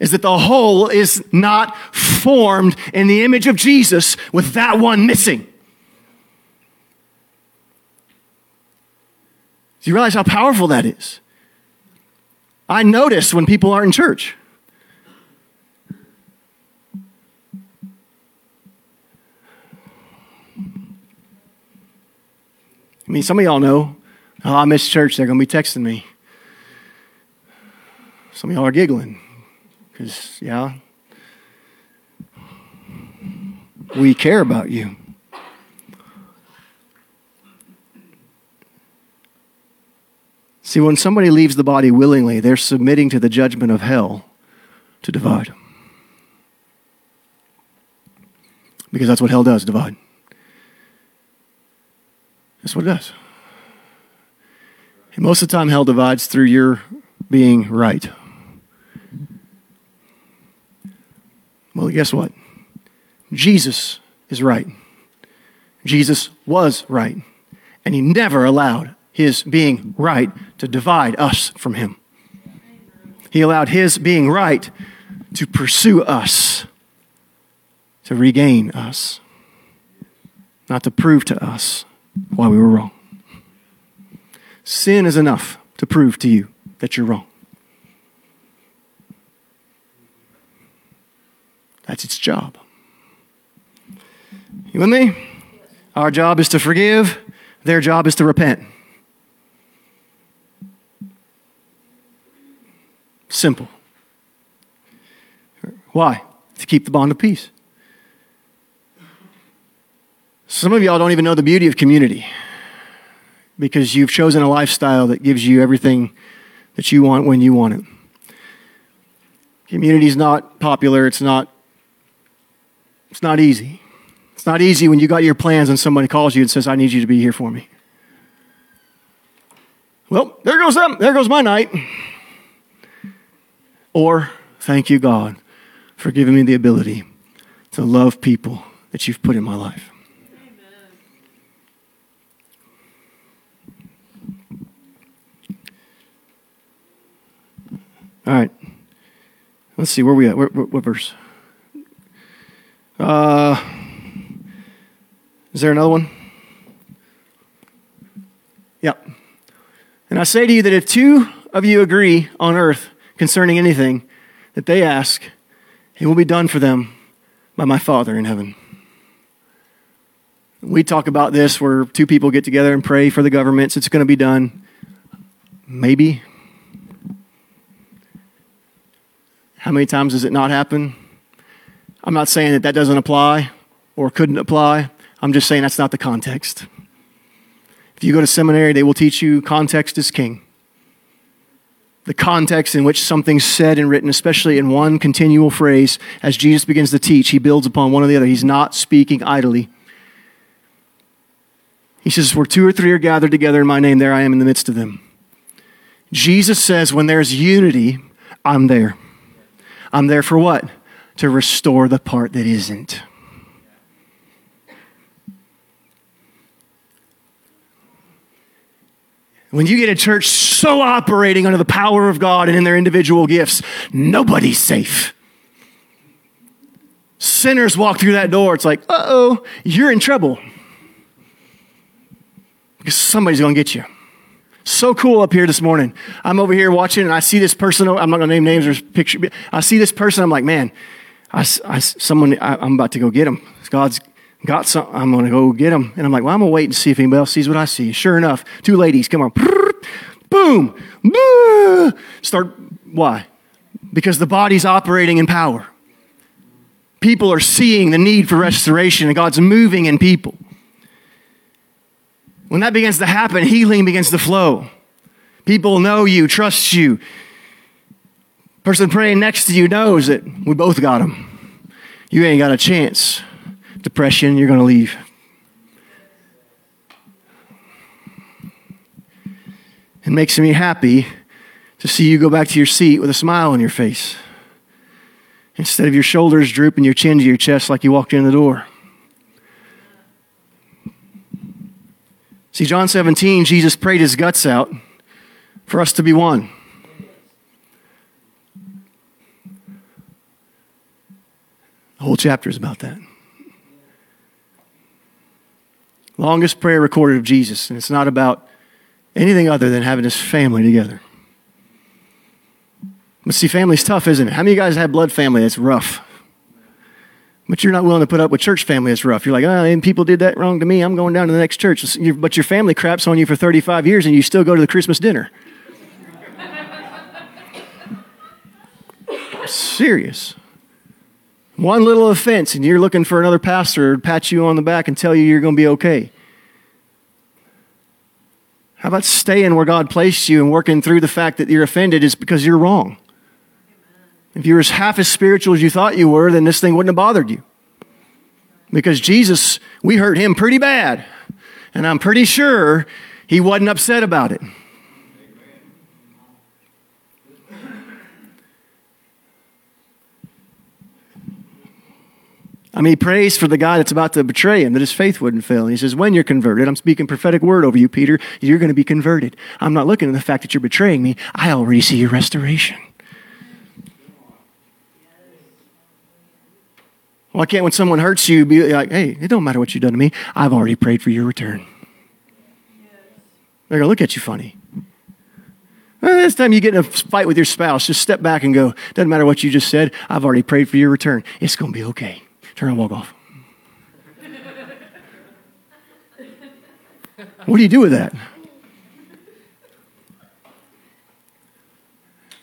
Is that the whole is not formed in the image of Jesus with that one missing. Do you realize how powerful that is? I notice when people aren't in church. I mean, some of y'all know, oh, I miss church. They're going to be texting me. Some of y'all are giggling because, yeah, we care about you. See, when somebody leaves the body willingly, they're submitting to the judgment of hell to divide. Because that's what hell does divide. That's what it does. And most of the time, hell divides through your being right. Well, guess what? Jesus is right. Jesus was right. And he never allowed his being right to divide us from him. He allowed his being right to pursue us. to regain us, not to prove to us why we were wrong. Sin is enough to prove to you that you're wrong. That's its job. You with me? Our job is to forgive, their job is to repent. Simple. Why? To keep the bond of peace. Some of y'all don't even know the beauty of community because you've chosen a lifestyle that gives you everything that you want when you want it. Community is not popular, it's not it's not easy. It's not easy when you got your plans and somebody calls you and says, I need you to be here for me. Well, there goes them. There goes my night. Or, thank you, God, for giving me the ability to love people that you've put in my life. All right. Let's see, where we at? Where, what verse? Uh, is there another one? Yep. And I say to you that if two of you agree on earth concerning anything that they ask, it will be done for them by my Father in heaven. We talk about this where two people get together and pray for the governments. It's going to be done. Maybe. How many times does it not happen? I'm not saying that that doesn't apply or couldn't apply. I'm just saying that's not the context. If you go to seminary, they will teach you context is king. The context in which something's said and written, especially in one continual phrase, as Jesus begins to teach, he builds upon one or the other. He's not speaking idly. He says, Where two or three are gathered together in my name, there I am in the midst of them. Jesus says, When there's unity, I'm there. I'm there for what? To restore the part that isn't. When you get a church so operating under the power of God and in their individual gifts, nobody's safe. Sinners walk through that door, it's like, uh oh, you're in trouble. Because somebody's going to get you. So cool up here this morning. I'm over here watching and I see this person. I'm not going to name names or picture. I see this person. I'm like, man, I, I someone, I, I'm about to go get him. God's got some. I'm going to go get him. And I'm like, well, I'm going to wait and see if anybody else sees what I see. Sure enough, two ladies come on. Boom. Start. Why? Because the body's operating in power. People are seeing the need for restoration and God's moving in people. When that begins to happen, healing begins to flow. People know you, trust you. Person praying next to you knows that we both got them. You ain't got a chance. Depression, you're going to leave. It makes me happy to see you go back to your seat with a smile on your face instead of your shoulders drooping your chin to your chest like you walked in the door. See, John 17, Jesus prayed his guts out for us to be one. The whole chapter is about that. Longest prayer recorded of Jesus, and it's not about anything other than having his family together. But see, family's tough, isn't it? How many of you guys have blood family that's rough? But you're not willing to put up with church family that's rough. You're like, oh, and people did that wrong to me. I'm going down to the next church. But your family craps on you for 35 years and you still go to the Christmas dinner. Serious. One little offense and you're looking for another pastor to pat you on the back and tell you you're going to be okay. How about staying where God placed you and working through the fact that you're offended is because you're wrong? If you were as half as spiritual as you thought you were, then this thing wouldn't have bothered you. Because Jesus, we hurt him pretty bad. And I'm pretty sure he wasn't upset about it. I mean, he prays for the guy that's about to betray him, that his faith wouldn't fail. And he says, When you're converted, I'm speaking prophetic word over you, Peter, you're going to be converted. I'm not looking at the fact that you're betraying me. I already see your restoration. Why can't when someone hurts you be like, hey, it don't matter what you've done to me. I've already prayed for your return. They're to look at you funny. Well, this time you get in a fight with your spouse, just step back and go, doesn't matter what you just said, I've already prayed for your return. It's to be okay. Turn and walk off. what do you do with that?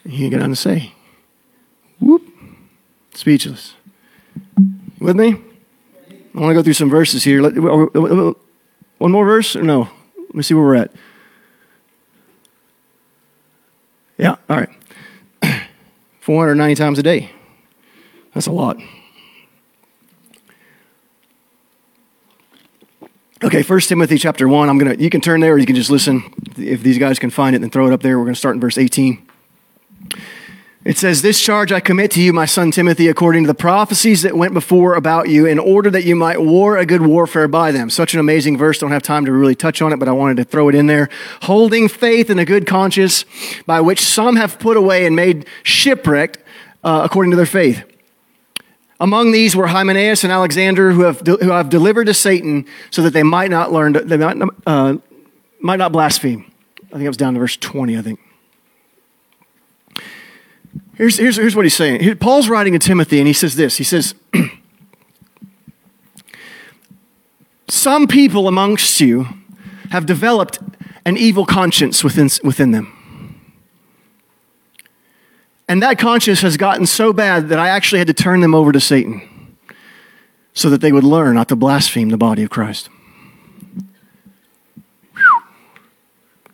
You ain't got nothing to say. Whoop. Speechless. With me? I want to go through some verses here. One more verse or no? Let me see where we're at. Yeah, all right. 490 times a day. That's a lot. Okay, First Timothy chapter 1. I'm gonna you can turn there or you can just listen. If these guys can find it, then throw it up there. We're gonna start in verse 18. It says, This charge I commit to you, my son Timothy, according to the prophecies that went before about you, in order that you might war a good warfare by them. Such an amazing verse. Don't have time to really touch on it, but I wanted to throw it in there. Holding faith and a good conscience, by which some have put away and made shipwrecked uh, according to their faith. Among these were Hymenaeus and Alexander, who have, de- who have delivered to Satan so that they might not learn, to, they might, uh, might not blaspheme. I think it was down to verse 20, I think. Here's, here's, here's what he's saying. Here, Paul's writing to Timothy, and he says this He says, Some people amongst you have developed an evil conscience within, within them. And that conscience has gotten so bad that I actually had to turn them over to Satan so that they would learn not to blaspheme the body of Christ.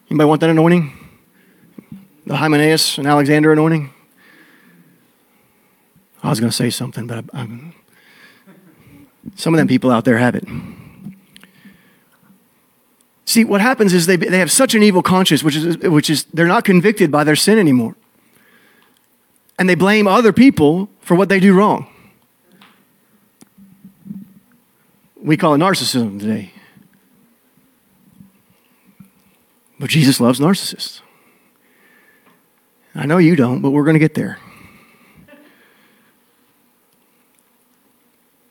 Anybody want that anointing? The Hymenaeus and Alexander anointing? I was going to say something, but I, some of them people out there have it. See, what happens is they, they have such an evil conscience, which is, which is they're not convicted by their sin anymore. And they blame other people for what they do wrong. We call it narcissism today. But Jesus loves narcissists. I know you don't, but we're going to get there.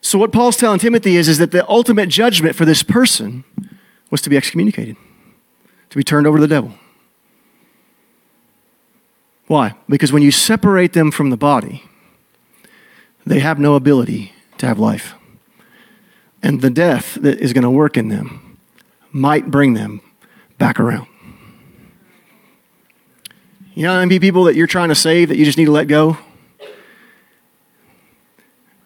So, what Paul's telling Timothy is, is that the ultimate judgment for this person was to be excommunicated, to be turned over to the devil. Why? Because when you separate them from the body, they have no ability to have life. And the death that is going to work in them might bring them back around. You know how many people that you're trying to save that you just need to let go?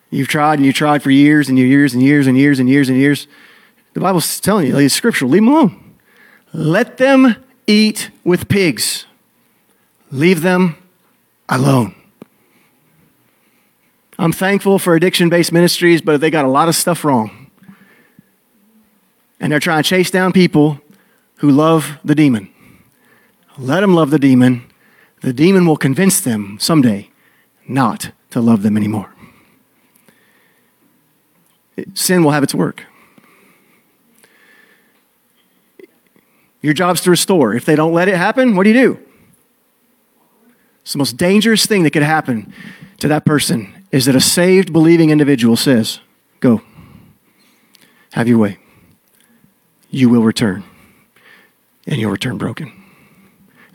You've tried and you tried for years and years and years and years and years and years. The Bible's telling you, it's scriptural, leave them alone. Let them eat with pigs. Leave them alone. I'm thankful for addiction based ministries, but they got a lot of stuff wrong. And they're trying to chase down people who love the demon. Let them love the demon. The demon will convince them someday not to love them anymore sin will have its work. Your job's to restore. If they don't let it happen, what do you do? It's the most dangerous thing that could happen to that person is that a saved, believing individual says, Go, have your way. You will return, and you'll return broken.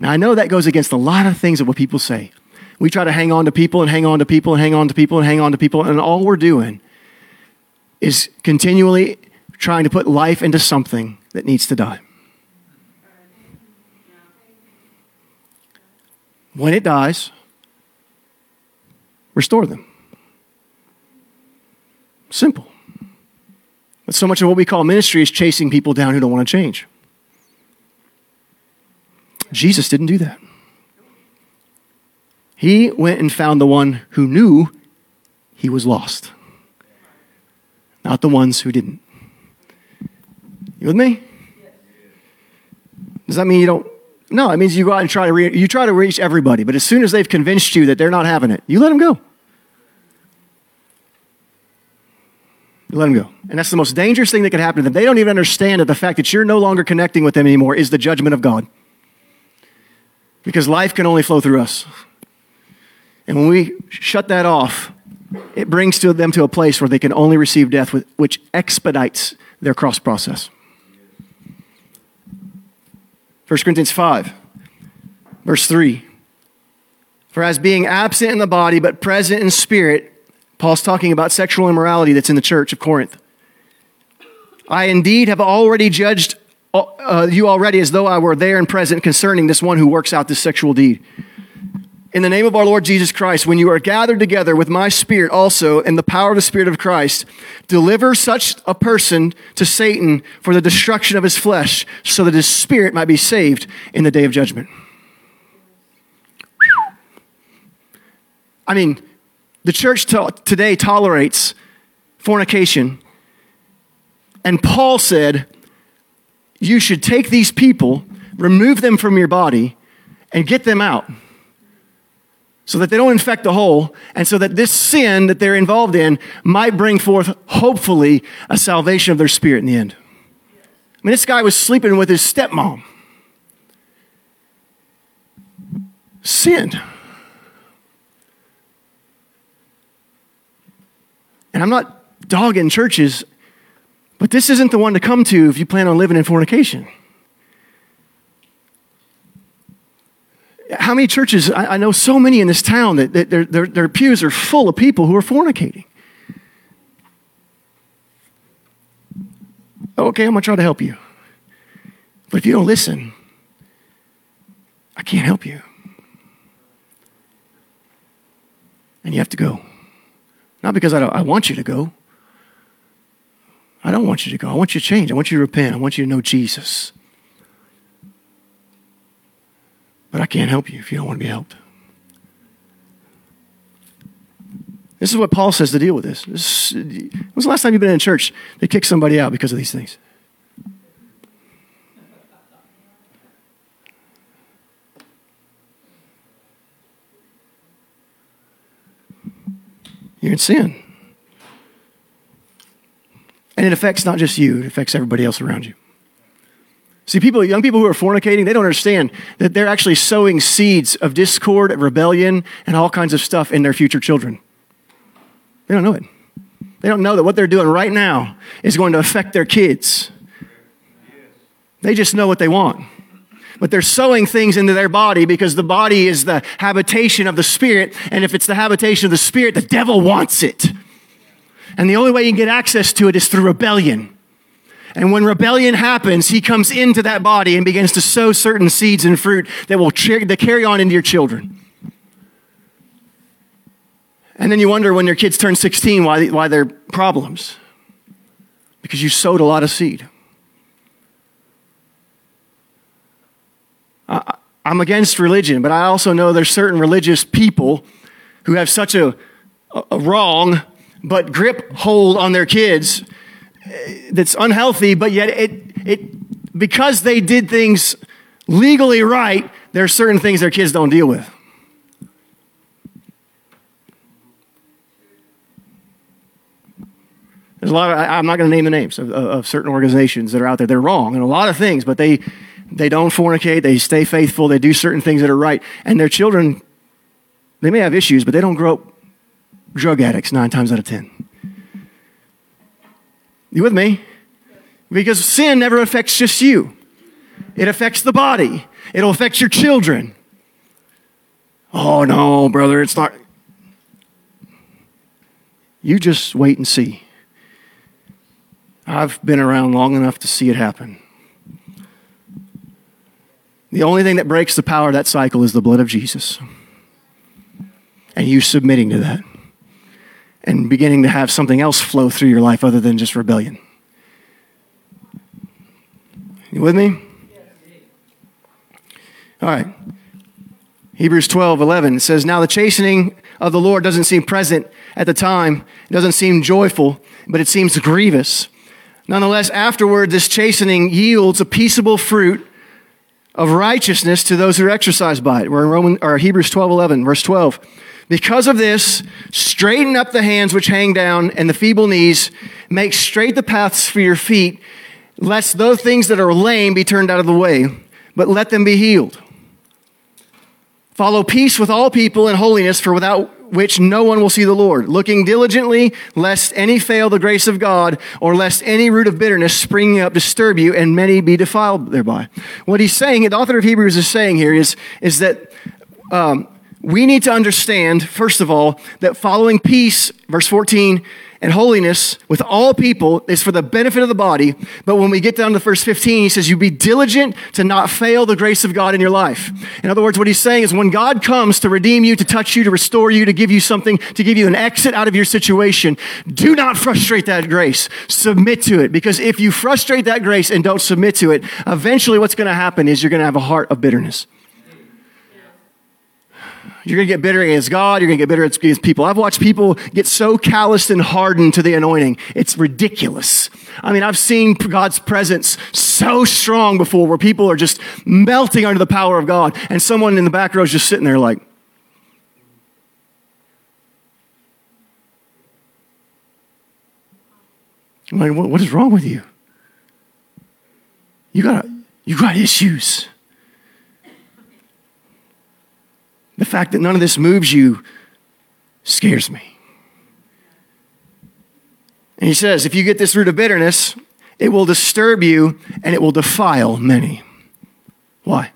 Now, I know that goes against a lot of things of what people say. We try to hang on to people and hang on to people and hang on to people and hang on to people, and all we're doing is continually trying to put life into something that needs to die. When it dies, restore them. Simple. But so much of what we call ministry is chasing people down who don't want to change. Jesus didn't do that. He went and found the one who knew he was lost not the ones who didn't. You with me? Does that mean you don't? No, it means you go out and try to re- you try to reach everybody, but as soon as they've convinced you that they're not having it, you let them go. You let them go. And that's the most dangerous thing that could happen to them. They don't even understand that the fact that you're no longer connecting with them anymore is the judgment of God. Because life can only flow through us. And when we shut that off, it brings to them to a place where they can only receive death, which expedites their cross process. 1 Corinthians 5, verse 3. For as being absent in the body but present in spirit, Paul's talking about sexual immorality that's in the church of Corinth. I indeed have already judged uh, you already as though I were there and present concerning this one who works out this sexual deed. In the name of our Lord Jesus Christ, when you are gathered together with my spirit also in the power of the Spirit of Christ, deliver such a person to Satan for the destruction of his flesh, so that his spirit might be saved in the day of judgment. I mean, the church to- today tolerates fornication, and Paul said, You should take these people, remove them from your body, and get them out so that they don't infect the whole, and so that this sin that they're involved in might bring forth, hopefully, a salvation of their spirit in the end. I mean, this guy was sleeping with his stepmom. Sin. And I'm not dogging churches, but this isn't the one to come to if you plan on living in fornication. How many churches, I, I know so many in this town that, that their, their, their pews are full of people who are fornicating. Oh, okay, I'm going to try to help you. But if you don't listen, I can't help you. And you have to go. Not because I, I want you to go. I don't want you to go. I want you to change. I want you to repent. I want you to know Jesus. But I can't help you if you don't want to be helped. This is what Paul says to deal with this. this when's the last time you've been in church they kick somebody out because of these things? You're in sin. And it affects not just you, it affects everybody else around you. See, people, young people who are fornicating, they don't understand that they're actually sowing seeds of discord, rebellion, and all kinds of stuff in their future children. They don't know it. They don't know that what they're doing right now is going to affect their kids. They just know what they want. But they're sowing things into their body because the body is the habitation of the Spirit. And if it's the habitation of the Spirit, the devil wants it. And the only way you can get access to it is through rebellion. And when rebellion happens, he comes into that body and begins to sow certain seeds and fruit that will that carry on into your children. And then you wonder when your kids turn 16 why, why they're problems. Because you sowed a lot of seed. I, I'm against religion, but I also know there's certain religious people who have such a, a wrong but grip hold on their kids that's unhealthy, but yet it, it, because they did things legally right, there are certain things their kids don't deal with. There's a lot of, I'm not going to name the names of, of, certain organizations that are out there. They're wrong in a lot of things, but they, they don't fornicate, they stay faithful, they do certain things that are right. And their children, they may have issues, but they don't grow up drug addicts nine times out of ten. You with me? Because sin never affects just you, it affects the body, it'll affect your children. Oh, no, brother, it's not. You just wait and see. I've been around long enough to see it happen. The only thing that breaks the power of that cycle is the blood of Jesus. And you submitting to that and beginning to have something else flow through your life other than just rebellion. You with me? All right. Hebrews 12, 11 says, Now the chastening of the Lord doesn't seem present at the time, it doesn't seem joyful, but it seems grievous. Nonetheless, afterward, this chastening yields a peaceable fruit of righteousness to those who are exercised by it. We're in Roman, or Hebrews 12, 11, verse 12. Because of this, straighten up the hands which hang down and the feeble knees. Make straight the paths for your feet, lest those things that are lame be turned out of the way, but let them be healed. Follow peace with all people and holiness, for without which no one will see the Lord, looking diligently lest any fail the grace of God, or lest any root of bitterness springing up disturb you, and many be defiled thereby. What he's saying, the author of Hebrews is saying here is, is that um, we need to understand, first of all, that following peace, verse 14, and holiness with all people is for the benefit of the body. But when we get down to verse 15, he says, You be diligent to not fail the grace of God in your life. In other words, what he's saying is when God comes to redeem you, to touch you, to restore you, to give you something, to give you an exit out of your situation, do not frustrate that grace. Submit to it. Because if you frustrate that grace and don't submit to it, eventually what's going to happen is you're going to have a heart of bitterness. You're going to get bitter against God. You're going to get bitter against people. I've watched people get so calloused and hardened to the anointing. It's ridiculous. I mean, I've seen God's presence so strong before where people are just melting under the power of God. And someone in the back row is just sitting there like, I'm like, what, is wrong with you? You got, you got issues. The fact that none of this moves you scares me. And he says, if you get this root of bitterness, it will disturb you and it will defile many. Why?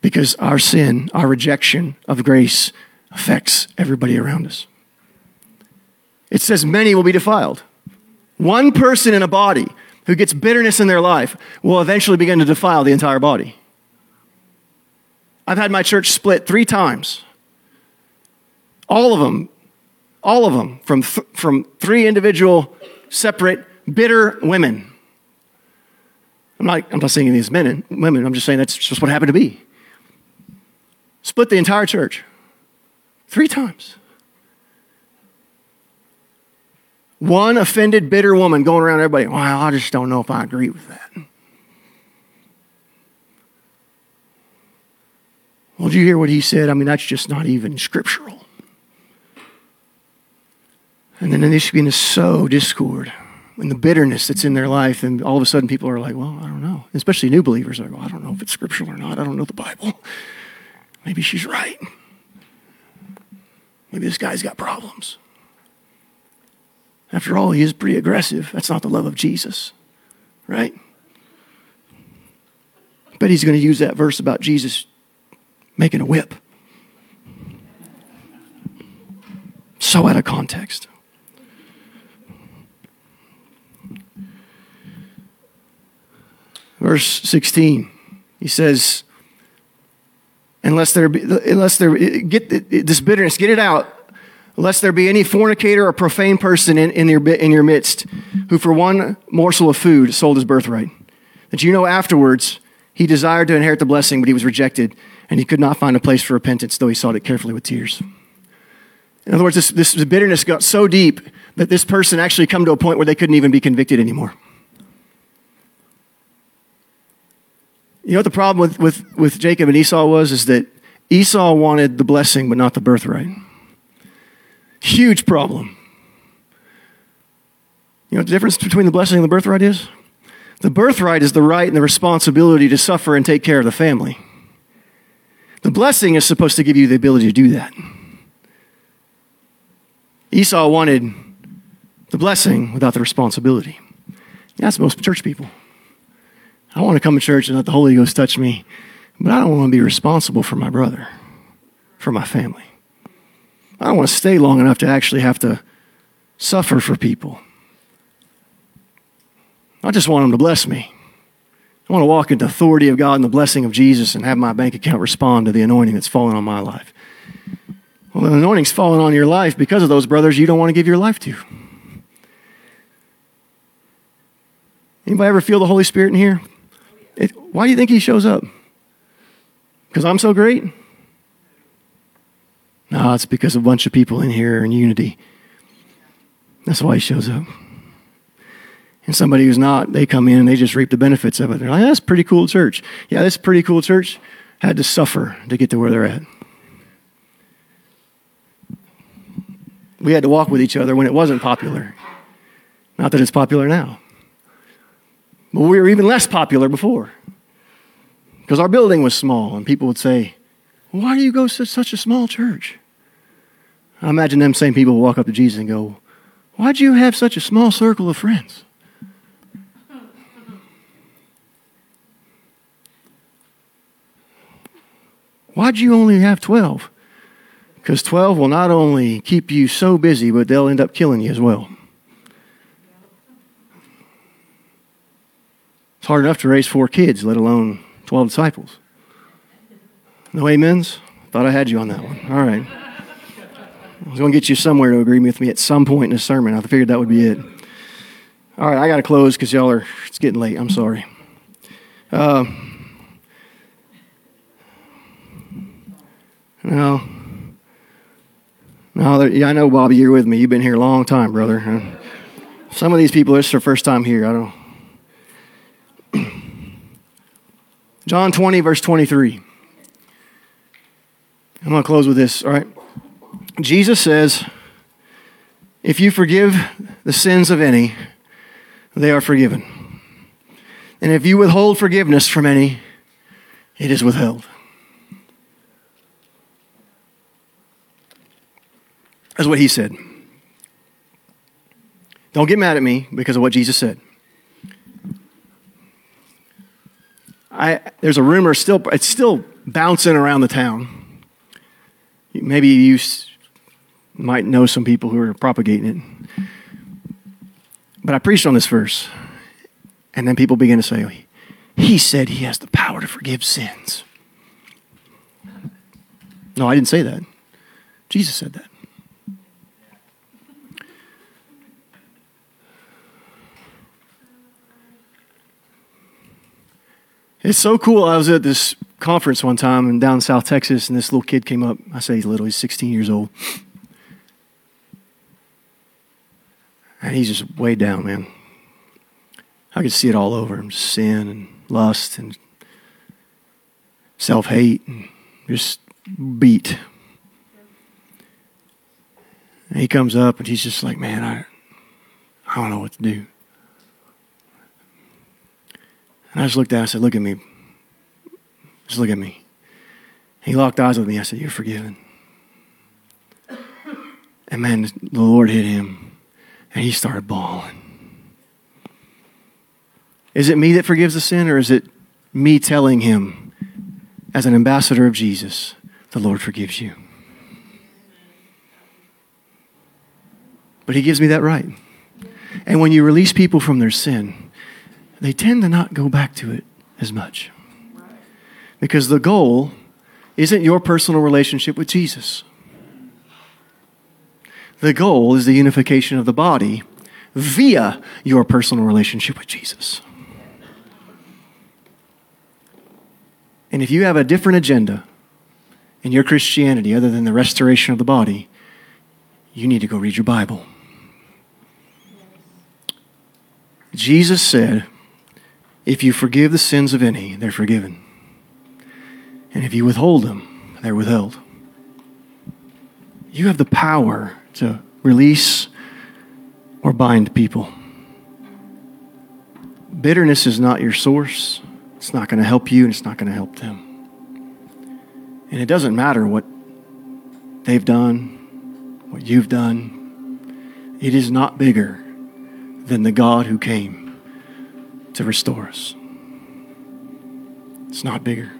Because our sin, our rejection of grace affects everybody around us. It says many will be defiled. One person in a body who gets bitterness in their life will eventually begin to defile the entire body. I've had my church split three times. All of them, all of them from, th- from three individual, separate, bitter women. I'm not, I'm not saying these men and women, I'm just saying that's just what happened to be. Split the entire church three times. One offended, bitter woman going around everybody, well, I just don't know if I agree with that. Well, did you hear what he said? I mean, that's just not even scriptural. And then they begin to sow discord and the bitterness that's in their life. And all of a sudden, people are like, well, I don't know. Especially new believers are like, well, I don't know if it's scriptural or not. I don't know the Bible. Maybe she's right. Maybe this guy's got problems. After all, he is pretty aggressive. That's not the love of Jesus, right? But he's going to use that verse about Jesus making a whip. So out of context. Verse 16, he says, unless there be, unless there, get this bitterness, get it out, lest there be any fornicator or profane person in, in, your, in your midst who for one morsel of food sold his birthright. That you know afterwards he desired to inherit the blessing, but he was rejected and he could not find a place for repentance, though he sought it carefully with tears. In other words, this, this bitterness got so deep that this person actually come to a point where they couldn't even be convicted anymore. You know what the problem with, with, with Jacob and Esau was? Is that Esau wanted the blessing, but not the birthright. Huge problem. You know what the difference between the blessing and the birthright is? The birthright is the right and the responsibility to suffer and take care of the family. The blessing is supposed to give you the ability to do that. Esau wanted the blessing without the responsibility. That's most church people. I want to come to church and let the Holy Ghost touch me, but I don't want to be responsible for my brother, for my family. I don't want to stay long enough to actually have to suffer for people. I just want them to bless me. I want to walk in the authority of God and the blessing of Jesus and have my bank account respond to the anointing that's fallen on my life. Well, the anointing's fallen on your life because of those brothers you don't want to give your life to. Anybody ever feel the Holy Spirit in here? It, why do you think he shows up? Because I'm so great? No, it's because a bunch of people in here in unity. That's why he shows up. And somebody who's not, they come in and they just reap the benefits of it. They're like, that's pretty cool church. Yeah, that's pretty cool church. Had to suffer to get to where they're at. We had to walk with each other when it wasn't popular. Not that it's popular now. But we were even less popular before. Because our building was small, and people would say, Why do you go to such a small church? I imagine them same people walk up to Jesus and go, Why'd you have such a small circle of friends? Why'd you only have 12? Because 12 will not only keep you so busy, but they'll end up killing you as well. It's hard enough to raise four kids, let alone 12 disciples. No amens? Thought I had you on that one. All right. I was going to get you somewhere to agree with me at some point in the sermon. I figured that would be it. All right, I got to close because y'all are, it's getting late. I'm sorry. Uh, no. No, yeah, I know, Bobby, you're with me. You've been here a long time, brother. Uh, some of these people, it's their first time here. I don't. John 20, verse 23. I'm going to close with this, all right? Jesus says, If you forgive the sins of any, they are forgiven. And if you withhold forgiveness from any, it is withheld. That's what he said. Don't get mad at me because of what Jesus said. I, there's a rumor still, it's still bouncing around the town Maybe you might know some people who are propagating it. But I preached on this verse, and then people begin to say, He said He has the power to forgive sins. No, I didn't say that. Jesus said that. It's so cool. I was at this conference one time in down South Texas, and this little kid came up. I say he's little, he's 16 years old. And he's just way down, man. I could see it all over him sin and lust and self hate and just beat. And he comes up and he's just like, man, I, I don't know what to do. And I just looked at him and said, Look at me. Just look at me. He locked eyes with me. I said, You're forgiven. And man, the Lord hit him and he started bawling. Is it me that forgives the sin, or is it me telling him, as an ambassador of Jesus, the Lord forgives you? But he gives me that right. And when you release people from their sin, they tend to not go back to it as much. Because the goal isn't your personal relationship with Jesus. The goal is the unification of the body via your personal relationship with Jesus. And if you have a different agenda in your Christianity other than the restoration of the body, you need to go read your Bible. Jesus said, if you forgive the sins of any, they're forgiven. And if you withhold them, they're withheld. You have the power to release or bind people. Bitterness is not your source. It's not going to help you and it's not going to help them. And it doesn't matter what they've done, what you've done. It is not bigger than the God who came to restore us. It's not bigger.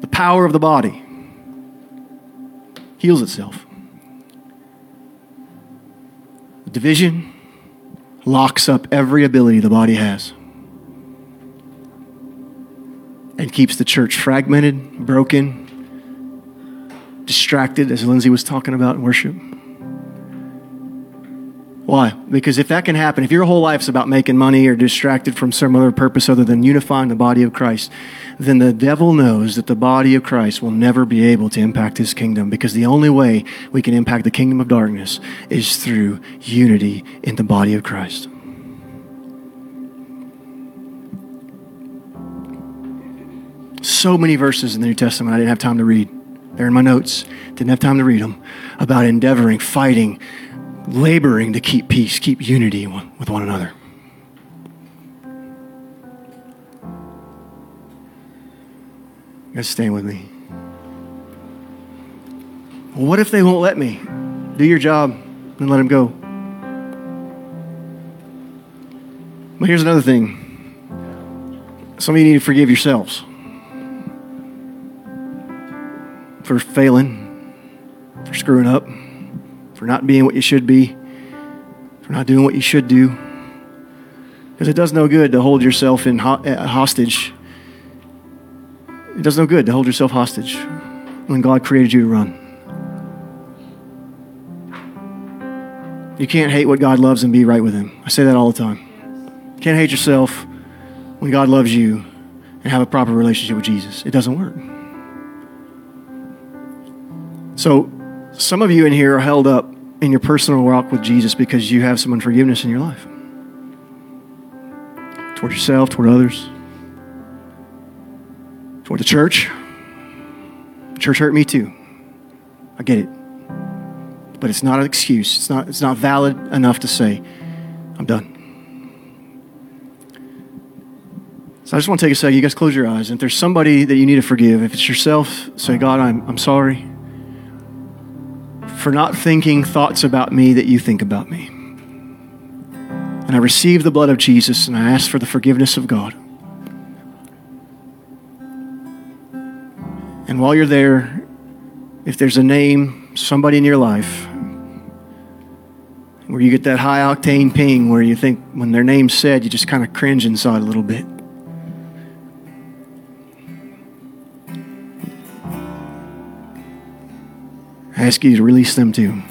The power of the body heals itself. The division locks up every ability the body has and keeps the church fragmented, broken, distracted, as Lindsay was talking about in worship. Why? Because if that can happen, if your whole life's about making money or distracted from some other purpose other than unifying the body of Christ, then the devil knows that the body of Christ will never be able to impact his kingdom because the only way we can impact the kingdom of darkness is through unity in the body of Christ. So many verses in the New Testament I didn't have time to read. They're in my notes. Didn't have time to read them about endeavoring, fighting, laboring to keep peace, keep unity with one another. You guys staying with me? Well, what if they won't let me? Do your job and let them go. But here's another thing some of you need to forgive yourselves for failing, for screwing up, for not being what you should be, for not doing what you should do. Because it does no good to hold yourself in ho- uh, hostage. It does no good to hold yourself hostage when God created you to run. You can't hate what God loves and be right with Him. I say that all the time. You can't hate yourself when God loves you and have a proper relationship with Jesus. It doesn't work. So, some of you in here are held up in your personal walk with Jesus because you have some unforgiveness in your life toward yourself, toward others, toward the church. The church hurt me too. I get it. But it's not an excuse. It's not, it's not valid enough to say, I'm done. So I just want to take a second. You guys close your eyes. If there's somebody that you need to forgive, if it's yourself, say, God, I'm, I'm sorry for not thinking thoughts about me that you think about me. And I receive the blood of Jesus and I ask for the forgiveness of God. And while you're there, if there's a name, somebody in your life, where you get that high octane ping where you think when their name's said, you just kind of cringe inside a little bit. I ask you to release them too.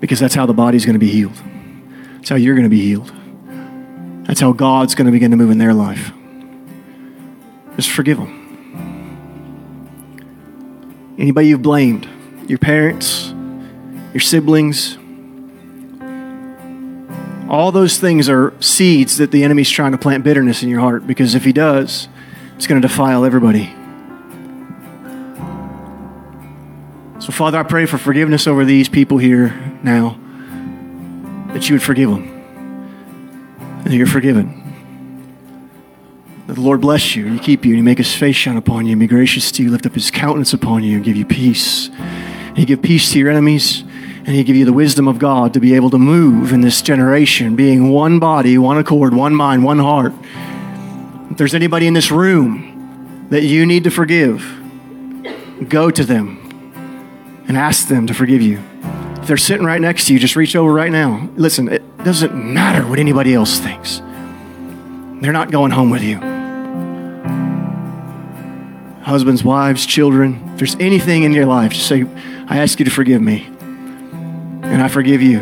Because that's how the body's going to be healed. That's how you're going to be healed. That's how God's going to begin to move in their life. Just forgive them. Anybody you've blamed, your parents, your siblings, all those things are seeds that the enemy's trying to plant bitterness in your heart because if he does, it's going to defile everybody. So, Father, I pray for forgiveness over these people here now, that you would forgive them, and that you're forgiven. That the Lord bless you, and He keep you, and He make His face shine upon you, and be gracious to you, lift up His countenance upon you, and give you peace. And He give peace to your enemies, and He give you the wisdom of God to be able to move in this generation, being one body, one accord, one mind, one heart. If there's anybody in this room that you need to forgive, go to them and ask them to forgive you. If they're sitting right next to you, just reach over right now. Listen, it doesn't matter what anybody else thinks. They're not going home with you. Husbands, wives, children, if there's anything in your life, just say, I ask you to forgive me. And I forgive you.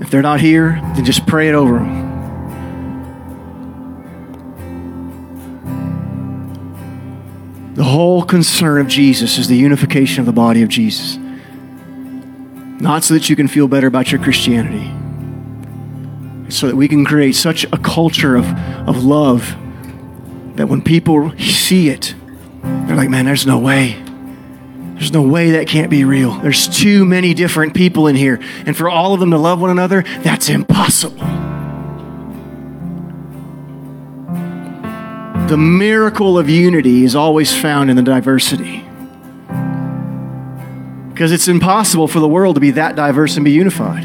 If they're not here, then just pray it over them. The whole concern of Jesus is the unification of the body of Jesus. Not so that you can feel better about your Christianity, so that we can create such a culture of, of love that when people see it, they're like, man, there's no way. There's no way that can't be real. There's too many different people in here. And for all of them to love one another, that's impossible. The miracle of unity is always found in the diversity. Because it's impossible for the world to be that diverse and be unified.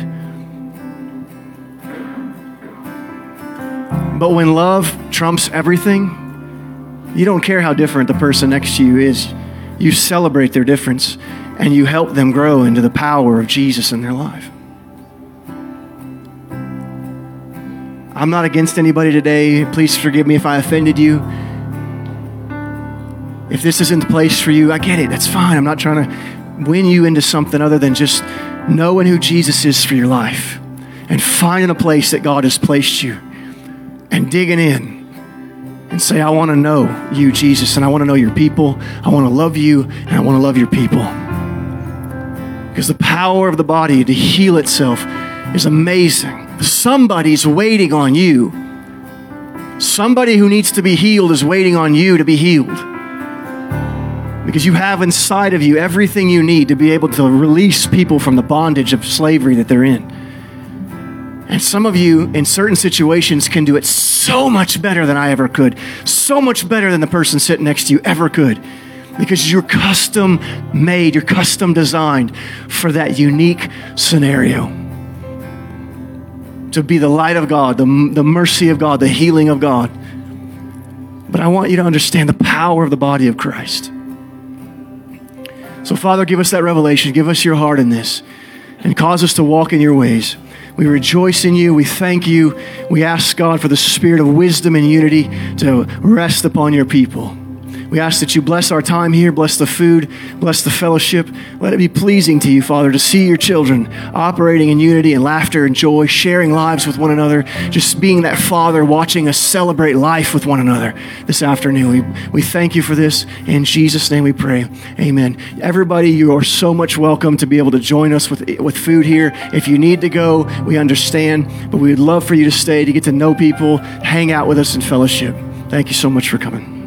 But when love trumps everything, you don't care how different the person next to you is. You celebrate their difference and you help them grow into the power of Jesus in their life. I'm not against anybody today. Please forgive me if I offended you. If this isn't the place for you, I get it. That's fine. I'm not trying to win you into something other than just knowing who Jesus is for your life and finding a place that God has placed you and digging in and say, I want to know you, Jesus, and I want to know your people. I want to love you, and I want to love your people. Because the power of the body to heal itself is amazing. Somebody's waiting on you. Somebody who needs to be healed is waiting on you to be healed. Because you have inside of you everything you need to be able to release people from the bondage of slavery that they're in And some of you in certain situations can do it so much better than I ever could, so much better than the person sitting next to you ever could, because you're custom made, you're custom designed for that unique scenario. To be the light of God, the, the mercy of God, the healing of God. But I want you to understand the power of the body of Christ. So, Father, give us that revelation. Give us your heart in this and cause us to walk in your ways. We rejoice in you. We thank you. We ask God for the spirit of wisdom and unity to rest upon your people. We ask that you bless our time here, bless the food, bless the fellowship. Let it be pleasing to you, Father, to see your children operating in unity and laughter and joy, sharing lives with one another, just being that Father watching us celebrate life with one another this afternoon. We, we thank you for this. In Jesus' name we pray. Amen. Everybody, you are so much welcome to be able to join us with, with food here. If you need to go, we understand, but we would love for you to stay to get to know people, hang out with us in fellowship. Thank you so much for coming.